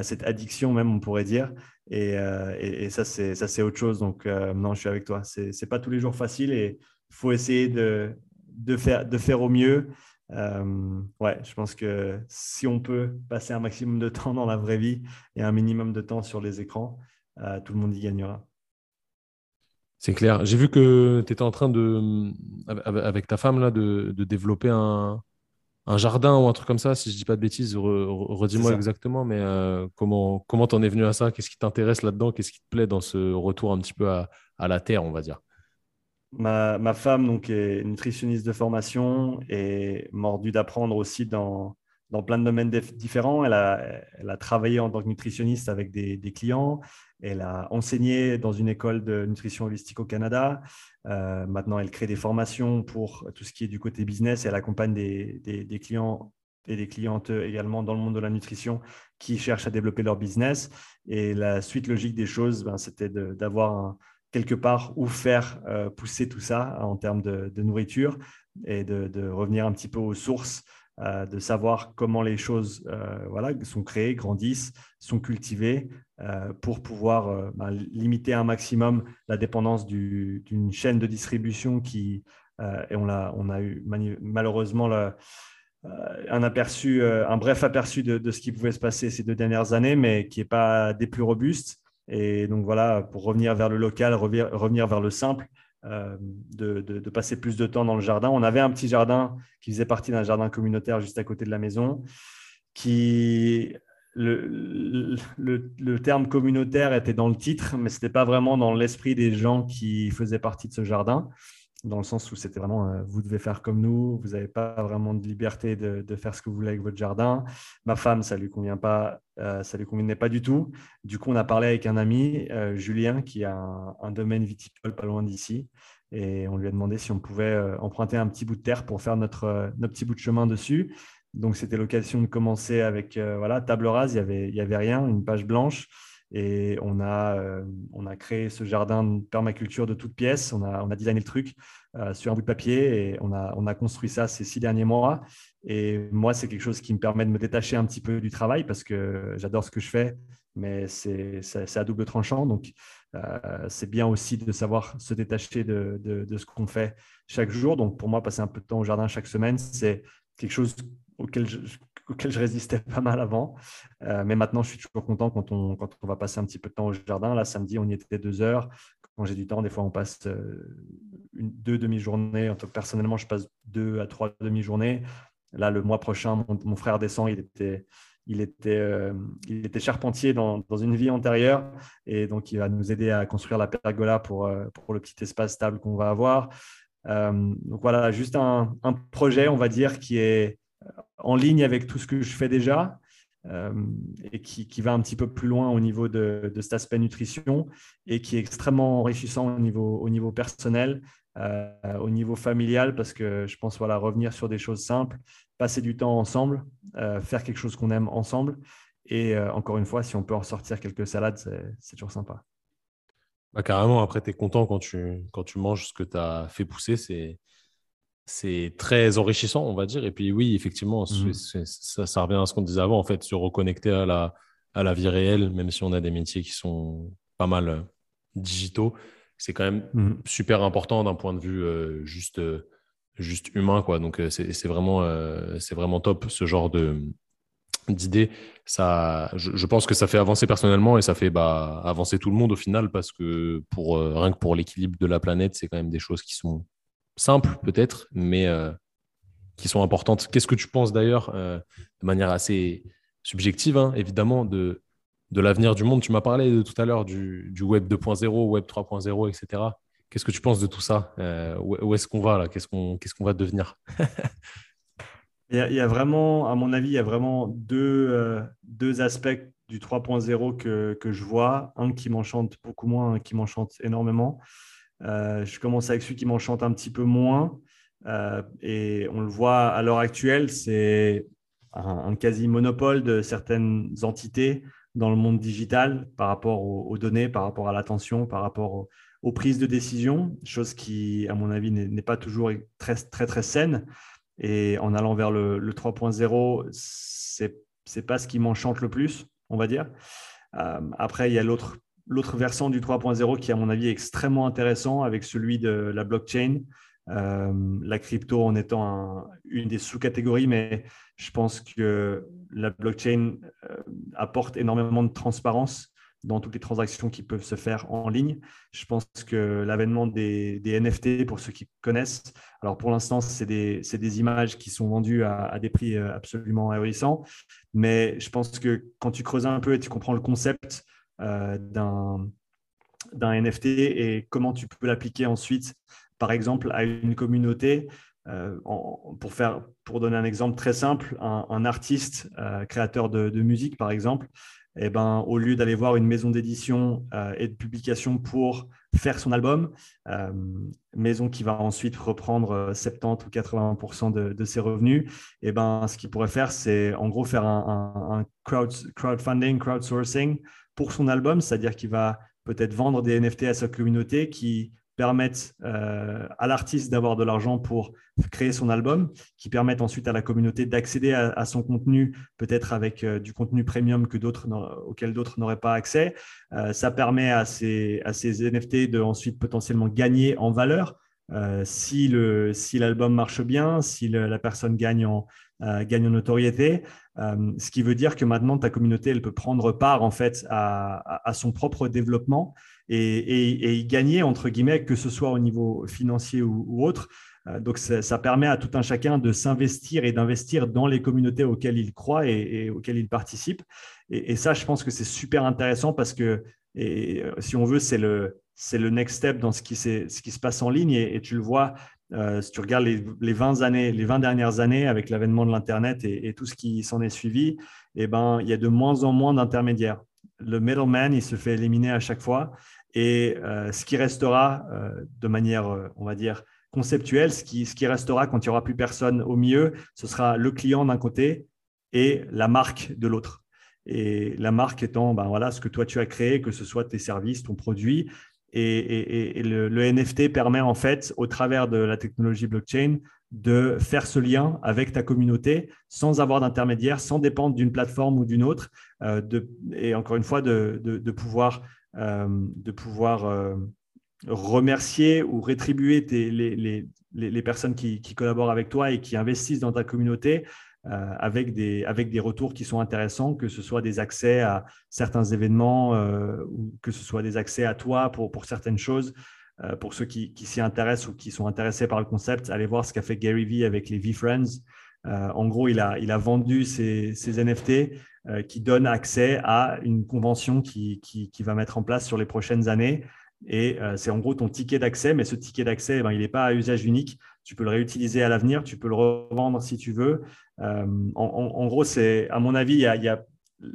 cette addiction même, on pourrait dire. Et, ça, c'est autre chose. Donc, non, je suis avec toi. Ce n'est pas tous les jours facile il faut essayer de, de, faire, de faire au mieux. Euh, ouais, je pense que si on peut passer un maximum de temps dans la vraie vie et un minimum de temps sur les écrans, euh, tout le monde y gagnera. C'est clair. J'ai vu que tu étais en train de, avec ta femme, là, de, de développer un, un, jardin ou un truc comme ça, si je dis pas de bêtises. Redis-moi exactement, mais euh, comment comment t'en es venu à ça? Qu'est-ce qui t'intéresse là-dedans? Qu'est-ce qui te plaît dans ce retour un petit peu à, à la terre, on va dire? Ma, femme donc, est nutritionniste de formation et mordue d'apprendre aussi dans, plein de domaines différents. Elle a, travaillé en tant que nutritionniste avec des, clients. Elle a enseigné dans une école de nutrition holistique au Canada. Euh, maintenant, elle crée des formations pour tout ce qui est du côté business elle accompagne des clients et des clientes également dans le monde de la nutrition qui cherchent à développer leur business. Et la suite logique des choses, ben, c'était d'avoir un, quelque part où faire euh, pousser tout ça en termes de, nourriture et de, revenir un petit peu aux sources, euh, de savoir comment les choses euh, voilà, sont créées, grandissent, sont cultivées pour pouvoir ben, limiter un maximum la dépendance d'une chaîne de distribution qui, et on a, on a eu malheureusement un aperçu, un bref aperçu de, de, ce qui pouvait se passer ces deux dernières années, mais qui n'est pas des plus robustes. Et donc voilà, pour revenir vers le local, revenir, vers le simple, euh, de, passer plus de temps dans le jardin. On avait un petit jardin qui faisait partie d'un jardin communautaire juste à côté de la maison, qui le, le, terme communautaire était dans le titre, mais ce n'était pas vraiment dans l'esprit des gens qui faisaient partie de ce jardin dans le sens où c'était vraiment euh, vous devez faire comme nous, vous n'avez pas vraiment de liberté de, faire ce que vous voulez avec votre jardin. Ma femme, ça lui convient pas, euh, ça lui convenait pas du tout. Du coup, on a parlé avec un ami, euh, Julien, qui a un, domaine viticole pas loin d'ici, et on lui a demandé si on pouvait emprunter un petit bout de terre pour faire notre, notre petit bout de chemin dessus. Donc, c'était l'occasion de commencer avec voilà table rase, il y avait il y avait rien, une page blanche. Et on a, euh, on a créé ce jardin de permaculture de toutes pièces. On a, on a designé le truc euh, sur un bout de papier et on a, on a construit ça ces six derniers mois. Et moi, c'est quelque chose qui me permet de me détacher un petit peu du travail parce que j'adore ce que je fais, mais c'est à double tranchant. Donc, euh, c'est bien aussi de savoir se détacher de, de, de ce qu'on fait chaque jour. Donc, pour moi, passer un peu de temps au jardin chaque semaine, c'est quelque chose auquel je, auquel je résistais pas mal avant. Euh, mais maintenant, je suis toujours content quand on, quand on va passer un petit peu de temps au jardin. Là, samedi, on y était deux heures. Quand j'ai du temps, des fois, on passe euh, deux demi-journées. Personnellement, je passe deux à trois demi-journées. Là, le mois prochain, mon, frère descend, il était, il était, euh, il était charpentier dans, dans, une vie antérieure et donc il va nous aider à construire la pergola pour, pour le petit espace stable qu'on va avoir. Donc voilà, juste un, un, projet, on va dire, qui est en ligne avec tout ce que je fais déjà et qui, va un petit peu plus loin au niveau de, cet aspect nutrition et qui est extrêmement enrichissant au niveau, au niveau personnel euh, au niveau familial parce que je pense voilà, revenir sur des choses simples, passer du temps ensemble, euh, faire quelque chose qu'on aime ensemble. Et euh, encore une fois, si on peut en sortir quelques salades, c'est toujours sympa. Bah, carrément, après, tu es content quand tu, quand tu manges ce que tu as fait pousser. C'est c'est très enrichissant, on va dire. Et puis oui, effectivement, mmh. ça, ça, revient à ce qu'on disait avant, en fait, se reconnecter à la, à la vie réelle, même si on a des métiers qui sont pas mal digitaux c'est quand même mmh. super important d'un point de vue euh, juste, euh, juste humain. Quoi. Donc, euh, c'est vraiment, c'est vraiment top ce genre de d'idées. Ça, je, pense que ça fait avancer personnellement et ça fait bah, avancer tout le monde au final parce que pour, rien que pour l'équilibre de la planète, c'est quand même des choses qui sont simples peut-être, mais qui sont importantes. Qu'est-ce que tu penses d'ailleurs, de manière assez subjective, hein, évidemment, de de l'avenir du monde? Tu m'as parlé de, tout à l'heure du, Web 2.0, Web 3.0, etc. Qu'est-ce que tu penses de tout ça? Euh, Où, est-ce qu'on va là? Qu'est-ce qu'on va devenir? Il, y a, vraiment, à mon avis, il y a vraiment deux, euh, deux aspects du 3.0 que, que, je vois. Un qui m'enchante beaucoup moins, un qui m'enchante énormément. Euh, je commence avec celui qui m'enchante un petit peu moins. et on le voit à l'heure actuelle, c'est un, quasi-monopole de certaines entités dans le monde digital par rapport aux, données, par rapport à l'attention, par rapport aux, prises de décision, chose qui, à mon avis, n'est pas toujours très, très, très saine. Et en allant vers le, 3.0, c'est n'est pas ce qui m'enchante le plus, on va dire. Euh, après, il y a l'autre l'autre versant du 3.0 qui, à mon avis, est extrêmement intéressant avec celui de la blockchain. Euh, la crypto en étant une des sous-catégories, mais je pense que la blockchain euh, apporte énormément de transparence dans toutes les transactions qui peuvent se faire en ligne. Je pense que l'avènement des, NFT, pour ceux qui connaissent, alors pour l'instant, c'est des, images qui sont vendues à, des prix euh, absolument ahurissants, mais je pense que quand tu creuses un peu et tu comprends le concept d'un NFT et comment tu peux l'appliquer ensuite, par exemple, à une communauté, euh, pour, faire, pour donner un exemple très simple, un, artiste euh, créateur de, musique, par exemple, eh ben, au lieu d'aller voir une maison d'édition euh, et de publication pour faire son album, maison qui va ensuite reprendre 70 ou 80 de, ses revenus, eh ben, ce qu'il pourrait faire, c'est en gros faire un, crowd, crowdfunding, crowdsourcing pour son album, c'est-à-dire qu'il va peut-être vendre des NFT à sa communauté qui permettent euh, à l'artiste d'avoir de l'argent pour créer son album, qui permettent ensuite à la communauté d'accéder à, son contenu, peut-être avec euh, du contenu premium que d'autres auquel d'autres n'auraient pas accès. Euh, ça permet à ces, NFT de ensuite potentiellement gagner en valeur. si le si l'album marche bien, si la personne gagne en gagne en notoriété, ce qui veut dire que maintenant ta communauté elle peut prendre part en fait à, son propre développement et, y gagner, entre guillemets, que ce soit au niveau financier ou, autre. Euh, donc, ça, permet à tout un chacun de s'investir et d'investir dans les communautés auxquelles il croit et, auxquelles il participe. Et, ça, je pense que c'est super intéressant parce que, et, euh, si on veut, c'est le, c'est le next step dans ce qui se passe en ligne. Et, tu le vois, euh, si tu regardes les, les, 20 années, les 20 dernières années avec l'avènement de l'Internet et, tout ce qui s'en est suivi, eh ben, il y a de moins en moins d'intermédiaires. Le middleman, il se fait éliminer à chaque fois. Et euh, ce qui restera euh, de manière, on va dire, conceptuelle, ce qui, ce qui restera quand il n'y aura plus personne au milieu, ce sera le client d'un côté et la marque de l'autre. Et la marque étant ben voilà, ce que toi tu as créé, que ce soit tes services, ton produit. Et, le, NFT permet en fait, au travers de la technologie blockchain, de faire ce lien avec ta communauté sans avoir d'intermédiaire, sans dépendre d'une plateforme ou d'une autre, de, et encore une fois, de, pouvoir euh, euh, remercier ou rétribuer les, personnes qui, collaborent avec toi et qui investissent dans ta communauté euh, avec, des, avec des retours qui sont intéressants, que ce soit des accès à certains événements ou que ce soit des accès à toi pour, pour certaines choses. pour ceux qui, s'y intéressent ou qui sont intéressés par le concept, allez voir ce qu'a fait Gary Vee avec les V-Friends. en gros, il a, il a vendu ses, NFT qui donnent accès à une convention qui, qui, va mettre en place sur les prochaines années. Et c'est en gros ton ticket d'accès, mais ce ticket d'accès, eh ben, il n'est pas à usage unique. Tu peux le réutiliser à l'avenir, tu peux le revendre si tu veux. En, gros, c'est, à mon avis, il y a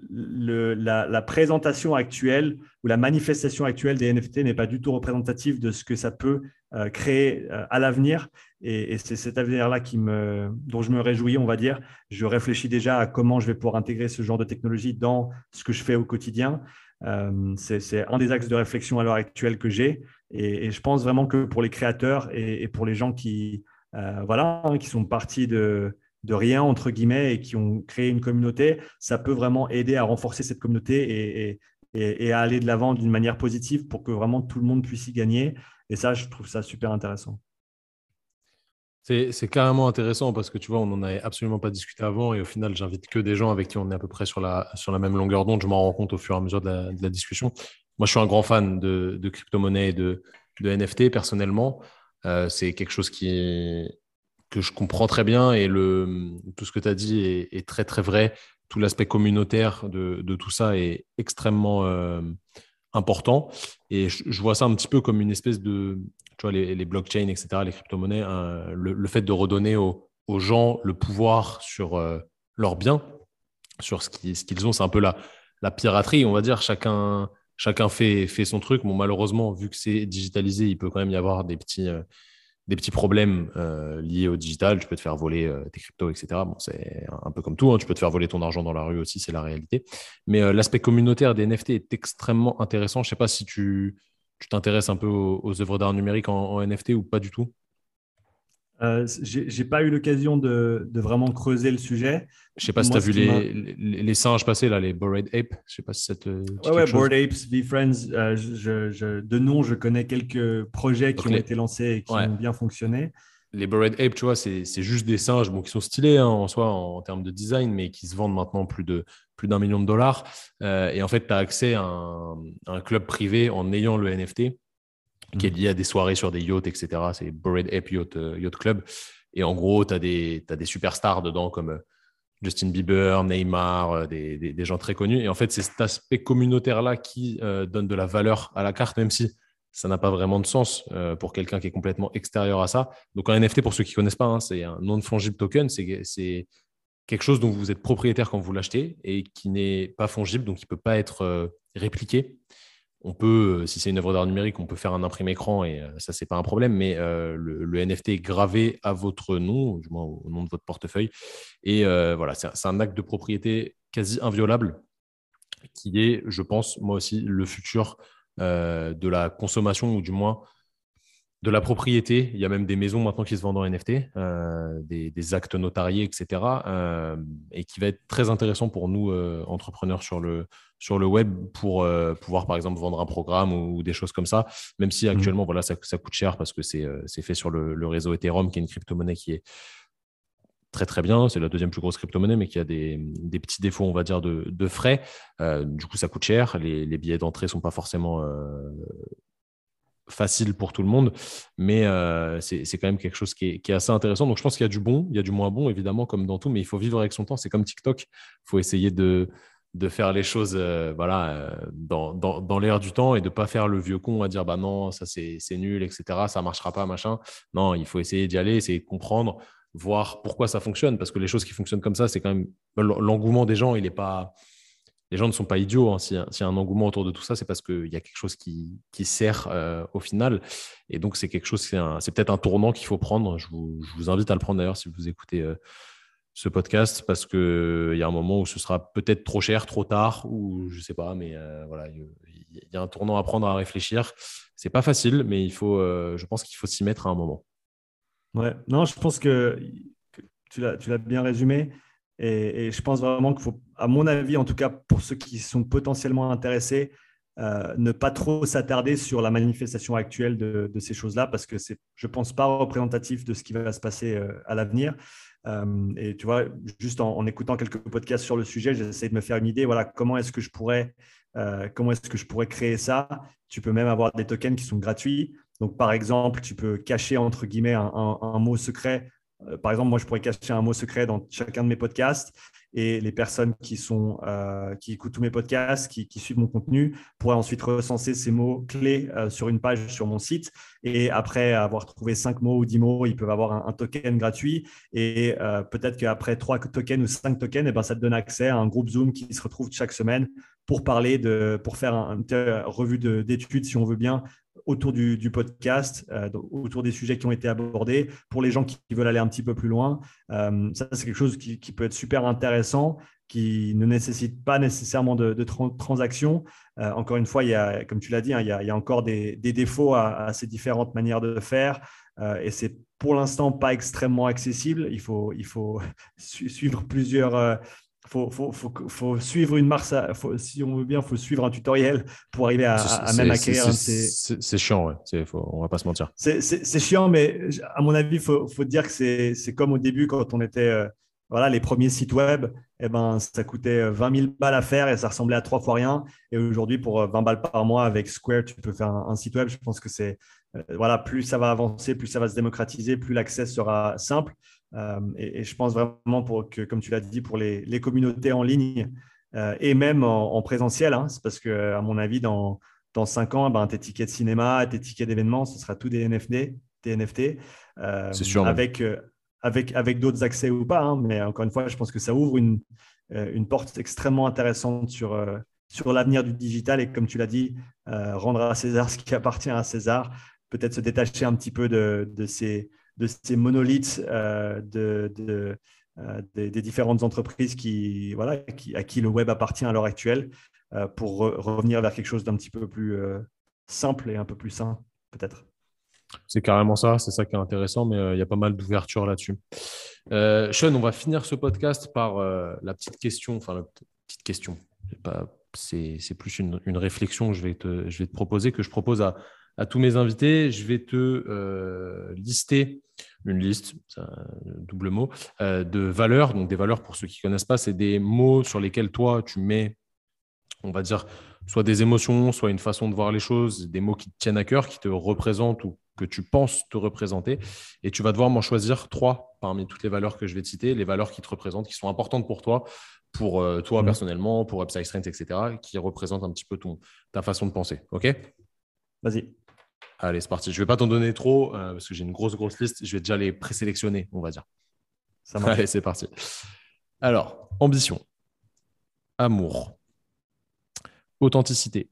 la, présentation actuelle ou la manifestation actuelle des NFT n'est pas du tout représentative de ce que ça peut euh, créer euh, à l'avenir. Et, c'est cet avenir-là dont je me réjouis, on va dire. Je réfléchis déjà à comment je vais pouvoir intégrer ce genre de technologie dans ce que je fais au quotidien. Euh, c'est un des axes de réflexion à l'heure actuelle que j'ai. Et, je pense vraiment que pour les créateurs et, pour les gens qui, voilà, hein, qui sont partis de, rien, entre guillemets, et qui ont créé une communauté, ça peut vraiment aider à renforcer cette communauté et, à aller de l'avant d'une manière positive pour que vraiment tout le monde puisse y gagner. Et ça, je trouve ça super intéressant. C'est carrément intéressant parce que tu vois, on n'en avait absolument pas discuté avant et au final, j'invite que des gens avec qui on est à peu près sur la, même longueur d'onde. Je m'en rends compte au fur et à mesure de la, discussion. Moi, je suis un grand fan de, crypto-monnaie et de, NFT personnellement. Euh, c'est quelque chose que je comprends très bien et tout ce que tu as dit est, très très vrai. Tout l'aspect communautaire de, de, tout ça est extrêmement euh, important. Et je, vois ça un petit peu comme une espèce de, tu vois, les, blockchains, etc., les crypto-monnaies, hein, le, fait de redonner aux, gens le pouvoir sur euh, leurs biens, sur ce qu'ils ont. C'est un peu la, la piraterie, on va dire. Chacun, chacun fait, fait son truc. Bon, malheureusement, vu que c'est digitalisé, il peut quand même y avoir des petits. Euh, des petits problèmes euh, liés au digital. Tu peux te faire voler tes cryptos, etc. Bon, c'est un peu comme tout. Hein. Tu peux te faire voler ton argent dans la rue aussi, c'est la réalité. Mais l'aspect communautaire des NFT est extrêmement intéressant. Je ne sais pas si tu t'intéresses un peu aux, œuvres d'art numérique en, NFT ou pas du tout? Euh, j'ai pas eu l'occasion de, vraiment creuser le sujet. Je sais pas si tu as vu les, les, singes passer, là, les Bored Ape. Je sais pas si ça te. Ouais, Bored Apes, V-Friends. Euh, je, de nom, je connais quelques projets qui ont été lancés et qui ont bien fonctionné. Les Bored Ape, tu vois, c'est juste des singes bon, qui sont stylés hein, en soi en, termes de design, mais qui se vendent maintenant plus de plus d'un million de dollars. Euh, et en fait, tu as accès à un, à un, club privé en ayant le NFT qui est lié à des soirées sur des yachts, etc. C'est Bored Ape Yacht, euh, Yacht Club. Et en gros, tu as des, as des superstars dedans comme euh, Justin Bieber, Neymar, des, des, gens très connus. Et en fait, c'est cet aspect communautaire-là qui donne de la valeur à la carte, même si ça n'a pas vraiment de sens pour quelqu'un qui est complètement extérieur à ça. Donc, un NFT, pour ceux qui ne connaissent pas, hein, c'est un non-fungible token. C'est quelque chose dont vous êtes propriétaire quand vous l'achetez et qui n'est pas fongible, donc il ne peut pas être répliqué on peut, euh, si c'est une œuvre d'art numérique, on peut faire un imprimé écran et euh, ça, c'est pas un problème, mais euh, le, NFT est gravé à votre nom, du moins au nom de votre portefeuille. Et voilà, c'est un acte de propriété quasi inviolable qui est, je pense, moi aussi, le futur de la consommation ou du moins de la propriété. Il y a même des maisons maintenant qui se vendent en NFT, des, actes notariés, etc. et qui va être très intéressant pour nous, entrepreneurs sur le, sur le web pour euh, pouvoir, par exemple, vendre un programme ou, des choses comme ça, même si actuellement, voilà, ça, coûte cher parce que euh, c'est fait sur le, réseau Ethereum, qui est une crypto-monnaie qui est très très bien. C'est la deuxième plus grosse crypto-monnaie, mais qui a des, petits défauts, on va dire, de, frais. Euh, du coup, ça coûte cher. Les, billets d'entrée ne sont pas forcément faciles pour tout le monde, mais c'est quand même quelque chose qui est, qui est, assez intéressant. Donc, je pense qu'il y a du bon, il y a du moins bon, évidemment, comme dans tout, mais il faut vivre avec son temps. C'est comme TikTok. Il faut essayer de de faire les choses euh, voilà, euh, dans, dans, l'air du temps et de ne pas faire le vieux con à dire bah non, ça c'est nul, etc. Ça ne marchera pas, machin. Non, il faut essayer d'y aller, essayer de comprendre, voir pourquoi ça fonctionne. Parce que les choses qui fonctionnent comme ça, c'est quand même l'engouement des gens, il est pas. Les gens ne sont pas idiots. Hein. S'il y, a un engouement autour de tout ça, c'est parce qu'il y a quelque chose qui, sert euh, au final. Et donc, c'est quelque chose, c'est peut-être un tournant qu'il faut prendre. Je vous, invite à le prendre d'ailleurs si vous écoutez ce podcast parce qu'il y a un moment où ce sera peut-être trop cher, trop tard, ou je sais pas, mais euh, voilà, il y, a un tournant à prendre à réfléchir. C'est pas facile, mais il faut, euh, je pense qu'il faut s'y mettre à un moment. Ouais, non, je pense que, tu l'as bien résumé. Et, je pense vraiment qu'il faut, à mon avis, en tout cas pour ceux qui sont potentiellement intéressés, euh, ne pas trop s'attarder sur la manifestation actuelle de, ces choses-là parce que c'est, je pense, pas représentatif de ce qui va se passer à l'avenir. Euh, et tu vois, juste en, écoutant quelques podcasts sur le sujet, j'essaie de me faire une idée. Voilà, comment est-ce que je pourrais, euh, comment est-ce que je pourrais créer ça? Tu peux même avoir des tokens qui sont gratuits. Donc, par exemple, tu peux cacher, entre guillemets, un mot secret euh, par exemple, moi, je pourrais cacher un mot secret dans chacun de mes podcasts et les personnes qui, sont, euh, qui écoutent tous mes podcasts, qui, suivent mon contenu, pourraient ensuite recenser ces mots clés euh, sur une page sur mon site. Et après avoir trouvé cinq mots ou dix mots, ils peuvent avoir un, token gratuit. Et peut-être qu'après trois tokens ou cinq tokens, et eh ben, ça te donne accès à un groupe Zoom qui se retrouve chaque semaine pour parler de, pour faire une revue d'études, si on veut bien, autour du, podcast, euh, autour des sujets qui ont été abordés. Pour les gens qui, veulent aller un petit peu plus loin, euh, ça, c'est quelque chose qui, peut être super intéressant, qui ne nécessite pas nécessairement de, transactions. Euh, encore une fois, il y a, comme tu l'as dit, hein, il, y a, encore des, défauts à, ces différentes manières de faire. et c'est pour l'instant pas extrêmement accessible. Il faut, il faut suivre plusieurs faut, faut, faut, faut, suivre une marche, si on veut bien, il faut suivre un tutoriel pour arriver à, à même acquérir. C'est chiant, ouais. Faut, on va pas se mentir. C'est chiant, mais à mon avis, il faut, faut, dire que c'est comme au début quand on était euh, voilà, les premiers sites web, eh ben, ça coûtait 20 euh, 000 balles à faire et ça ressemblait à trois fois rien. Et aujourd'hui, pour 20 euh, balles par mois avec Square, tu peux faire un, site web. Je pense que c'est voilà, plus ça va avancer, plus ça va se démocratiser, plus l'accès sera simple. Euh, et, je pense vraiment pour que, comme tu l'as dit, pour les, communautés en ligne euh, et même en, présentiel, hein, c'est parce que, à mon avis, dans, dans 5 ans, ben, tes tickets de cinéma, tes tickets d'événements, ce sera tout des NFT. Des NFT euh, c'est sûr. Avec, avec, avec d'autres accès ou pas. Hein, mais encore une fois, je pense que ça ouvre une, une porte extrêmement intéressante sur, sur l'avenir du digital. Et comme tu l'as dit, rendre à César ce qui appartient à César, peut-être se détacher un petit peu de, de ces de ces monolithes euh, de, euh, des, différentes entreprises qui, voilà, à qui le web appartient à l'heure actuelle euh, pour revenir vers quelque chose d'un petit peu plus simple et un peu plus sain, peut-être. C'est carrément ça, c'est ça qui est intéressant, mais il y a pas mal d'ouverture là-dessus. Sean, on va finir ce podcast par la petite question, enfin la petite question, c'est plus une, réflexion que je vais, te, je vais te proposer, que je propose à, tous mes invités. Je vais te lister une liste, un double mot, euh, de valeurs. Donc des valeurs, pour ceux qui ne connaissent pas, c'est des mots sur lesquels toi, tu mets, on va dire, soit des émotions, soit une façon de voir les choses, des mots qui te tiennent à cœur, qui te représentent ou que tu penses te représenter. Et tu vas devoir m'en choisir trois parmi toutes les valeurs que je vais te citer, les valeurs qui te représentent, qui sont importantes pour toi, pour euh, toi mmh. personnellement, pour Upside Strength, etc., qui représentent un petit peu ton, ta façon de penser. OK? Vas-y. Allez, c'est parti. Je ne vais pas t'en donner trop euh, parce que j'ai une grosse, grosse liste. Je vais déjà les présélectionner, on va dire. Ça Allez, c'est parti. Alors, ambition, amour, authenticité,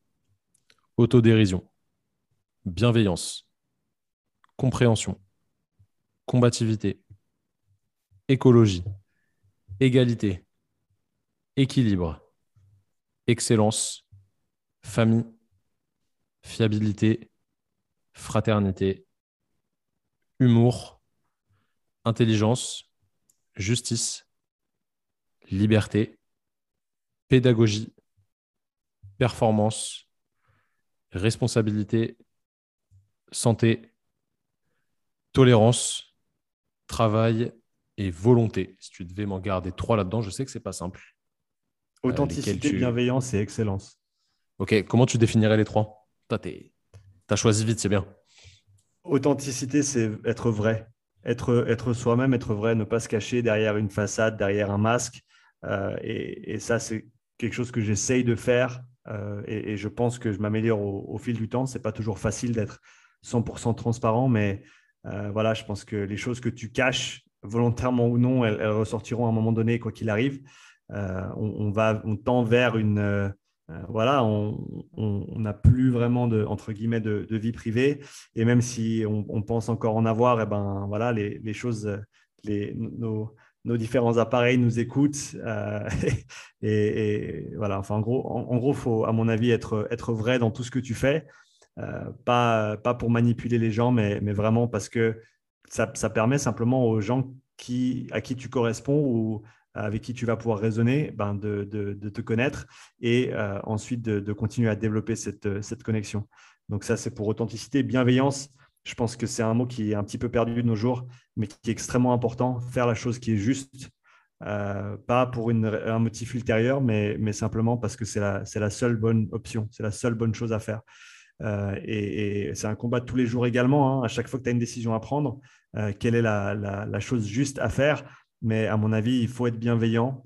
autodérision, bienveillance, compréhension, combativité, écologie, égalité, équilibre, excellence, famille, fiabilité, fraternité, humour, intelligence, justice, liberté, pédagogie, performance, responsabilité, santé, tolérance, travail et volonté. Si tu devais m'en garder trois là-dedans, je sais que c'est pas simple. Authenticité, bienveillance et excellence. Ok, comment tu définirais les trois? Toi, as choisi vite, c'est bien. Authenticité, c'est être vrai. Être, être soi-même, être vrai, ne pas se cacher derrière une façade, derrière un masque. Euh, et, ça, c'est quelque chose que j'essaye de faire. Euh, et, je pense que je m'améliore au, fil du temps. Ce n'est pas toujours facile d'être 100% transparent, mais euh, voilà, je pense que les choses que tu caches, volontairement ou non, elles, ressortiront à un moment donné, quoi qu'il arrive. on, va, on tend vers une euh, voilà, on n'a plus vraiment de, entre guillemets, de, vie privée. Et même si on, pense encore en avoir, et eh ben, voilà, les, choses, les, nos, différents appareils nous écoutent. Euh, et, voilà, enfin, en gros, en, gros, faut, à mon avis, être, être vrai dans tout ce que tu fais. Euh, pas, pas pour manipuler les gens, mais, mais vraiment parce que ça, ça, permet simplement aux gens qui, à qui tu corresponds ou avec qui tu vas pouvoir raisonner, ben de, te connaître et euh, ensuite de, continuer à développer cette, cette connexion. Donc ça, c'est pour authenticité, bienveillance. Je pense que c'est un mot qui est un petit peu perdu de nos jours, mais qui est extrêmement important. Faire la chose qui est juste, euh, pas pour une, un motif ultérieur, mais, mais simplement parce que c'est la, la, seule bonne option, c'est la seule bonne chose à faire. et, c'est un combat de tous les jours également. Hein. À chaque fois que tu as une décision à prendre, quelle est la, chose juste à faire? Mais à mon avis, il faut être bienveillant.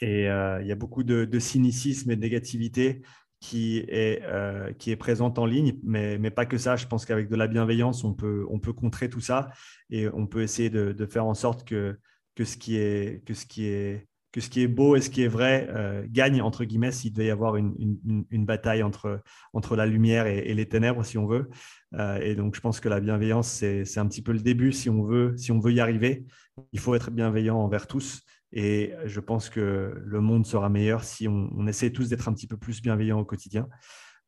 Et il y a beaucoup de cynicisme et de négativité qui est, euh, qui est présente en ligne, mais, mais pas que ça. Je pense qu'avec de la bienveillance, on peut, on peut contrer tout ça et on peut essayer de, faire en sorte que, que, ce qui est, que, ce qui est, que ce qui est beau et ce qui est vrai euh, gagne, entre guillemets, s'il devait y avoir une, une, bataille entre, entre la lumière et, les ténèbres, si on veut. Euh, et donc, je pense que la bienveillance, c'est un petit peu le début si on, veut, si on veut y arriver. Il faut être bienveillant envers tous et je pense que le monde sera meilleur si on, essaie tous d'être un petit peu plus bienveillants au quotidien.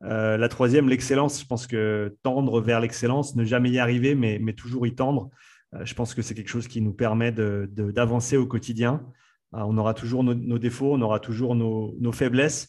Euh, la troisième, l'excellence. Je pense que tendre vers l'excellence, ne jamais y arriver, mais, mais toujours y tendre, euh, je pense que c'est quelque chose qui nous permet d'avancer au quotidien. Euh, on aura toujours nos, défauts, on aura toujours nos, faiblesses,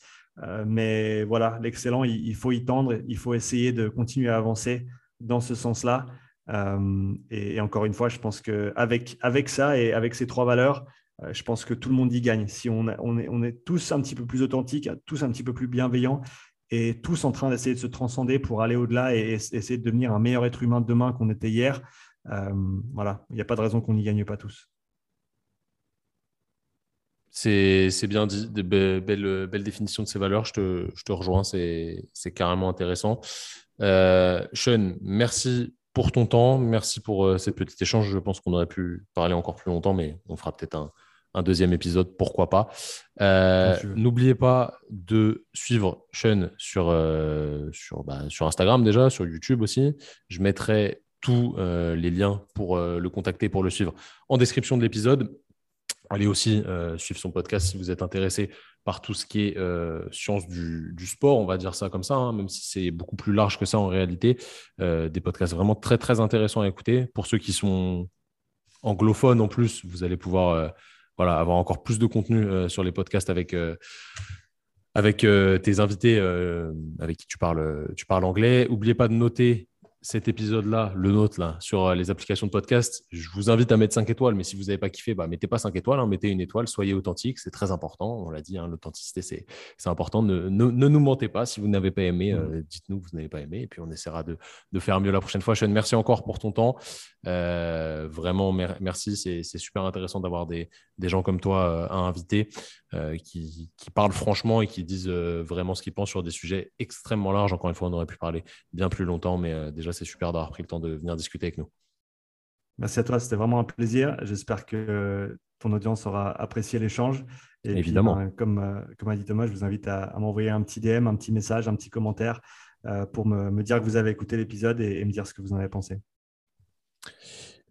mais voilà, l'excellent, il, faut y tendre, il faut essayer de continuer à avancer dans ce sens-là. Et, et, encore une fois, je pense qu'avec avec ça et avec ces trois valeurs, euh, je pense que tout le monde y gagne. Si on, est, tous un petit peu plus authentiques, tous un petit peu plus bienveillants et tous en train d'essayer de se transcender pour aller au-delà et essayer de devenir un meilleur être humain demain qu'on était hier, euh, voilà, il n'y a pas de raison qu'on n'y gagne pas tous. C'est bien dit, de belle, définition de ces valeurs. Je te, rejoins, c'est carrément intéressant. Euh, Sean, merci pour ton temps. Merci pour euh, cette petite échange. Je pense qu'on aurait pu parler encore plus longtemps, mais on fera peut-être un, deuxième épisode, pourquoi pas? Euh, n'oubliez pas de suivre Sean sur, euh, sur, bah, sur Instagram déjà, sur YouTube aussi. Je mettrai tous les liens pour le contacter, pour le suivre en description de l'épisode. Allez aussi suivre son podcast si vous êtes intéressé par tout ce qui est euh, science du, sport, on va dire ça comme ça, hein, même si c'est beaucoup plus large que ça en réalité. Euh, des podcasts vraiment très très intéressants à écouter. Pour ceux qui sont anglophones en plus, vous allez pouvoir euh, voilà, avoir encore plus de contenu sur les podcasts avec, tes invités avec qui tu parles, tu parles anglais. N'oubliez pas de noter cet épisode-là, le nôtre, là, sur euh, les applications de podcast, je vous invite à mettre 5 étoiles. Mais si vous n'avez pas kiffé, bah, mettez pas 5 étoiles, hein, mettez une étoile, soyez authentique, c'est très important. On l'a dit, hein, l'authenticité, c'est, important. Ne, ne, nous mentez pas. Si vous n'avez pas aimé, euh, mmh. dites-nous que vous n'avez pas aimé. Et puis, on essaiera de, de, faire mieux la prochaine fois. Sean, merci encore pour ton temps. Euh, vraiment, merci. C'est, super intéressant d'avoir des, des, gens comme toi à inviter qui, qui, parlent franchement et qui disent vraiment ce qu'ils pensent sur des sujets extrêmement larges. Encore une fois, on aurait pu parler bien plus longtemps, mais déjà, c'est super d'avoir pris le temps de venir discuter avec nous. Merci à toi, c'était vraiment un plaisir. J'espère que ton audience aura apprécié l'échange. Et Évidemment. Ben, comme, euh, comme a dit Thomas, je vous invite à, m'envoyer un petit DM, un petit message, un petit commentaire euh, pour me, dire que vous avez écouté l'épisode et, me dire ce que vous en avez pensé.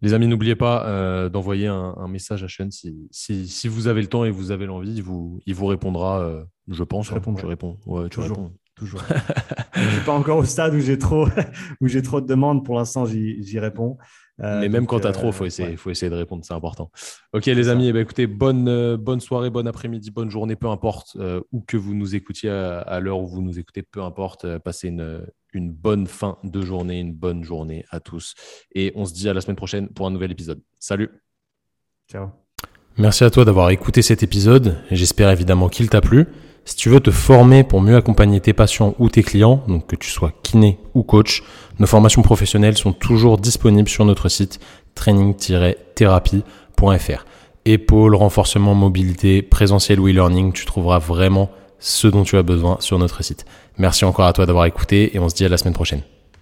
Les amis, n'oubliez pas euh, d'envoyer un, message à Sean si, si, vous avez le temps et vous avez l'envie. Il vous, il vous répondra, je pense. Je, hein. je réponds. Ouais, tu réponds toujours. je ne suis pas encore au stade où j'ai trop, où trop de demandes. Pour l'instant, j'y réponds. Euh, Mais même quand tu as trop, il faut, essayer, faut essayer de répondre, c'est important. Ok, les amis, eh ben, écoutez, bonne, euh, bonne soirée, bon après-midi, bonne journée, peu importe euh, où que vous nous écoutiez à, l'heure où vous nous écoutez, peu importe. passez une, une bonne fin de journée, une bonne journée à tous. Et on se dit à la semaine prochaine pour un nouvel épisode. Salut. Ciao. Merci à toi d'avoir écouté cet épisode. J'espère évidemment qu'il t'a plu. Si tu veux te former pour mieux accompagner tes patients ou tes clients, donc que tu sois kiné ou coach, nos formations professionnelles sont toujours disponibles sur notre site training-thérapie.fr. Épaule, renforcement, mobilité, présentiel ou e-learning, tu trouveras vraiment ce dont tu as besoin sur notre site. Merci encore à toi d'avoir écouté et on se dit à la semaine prochaine.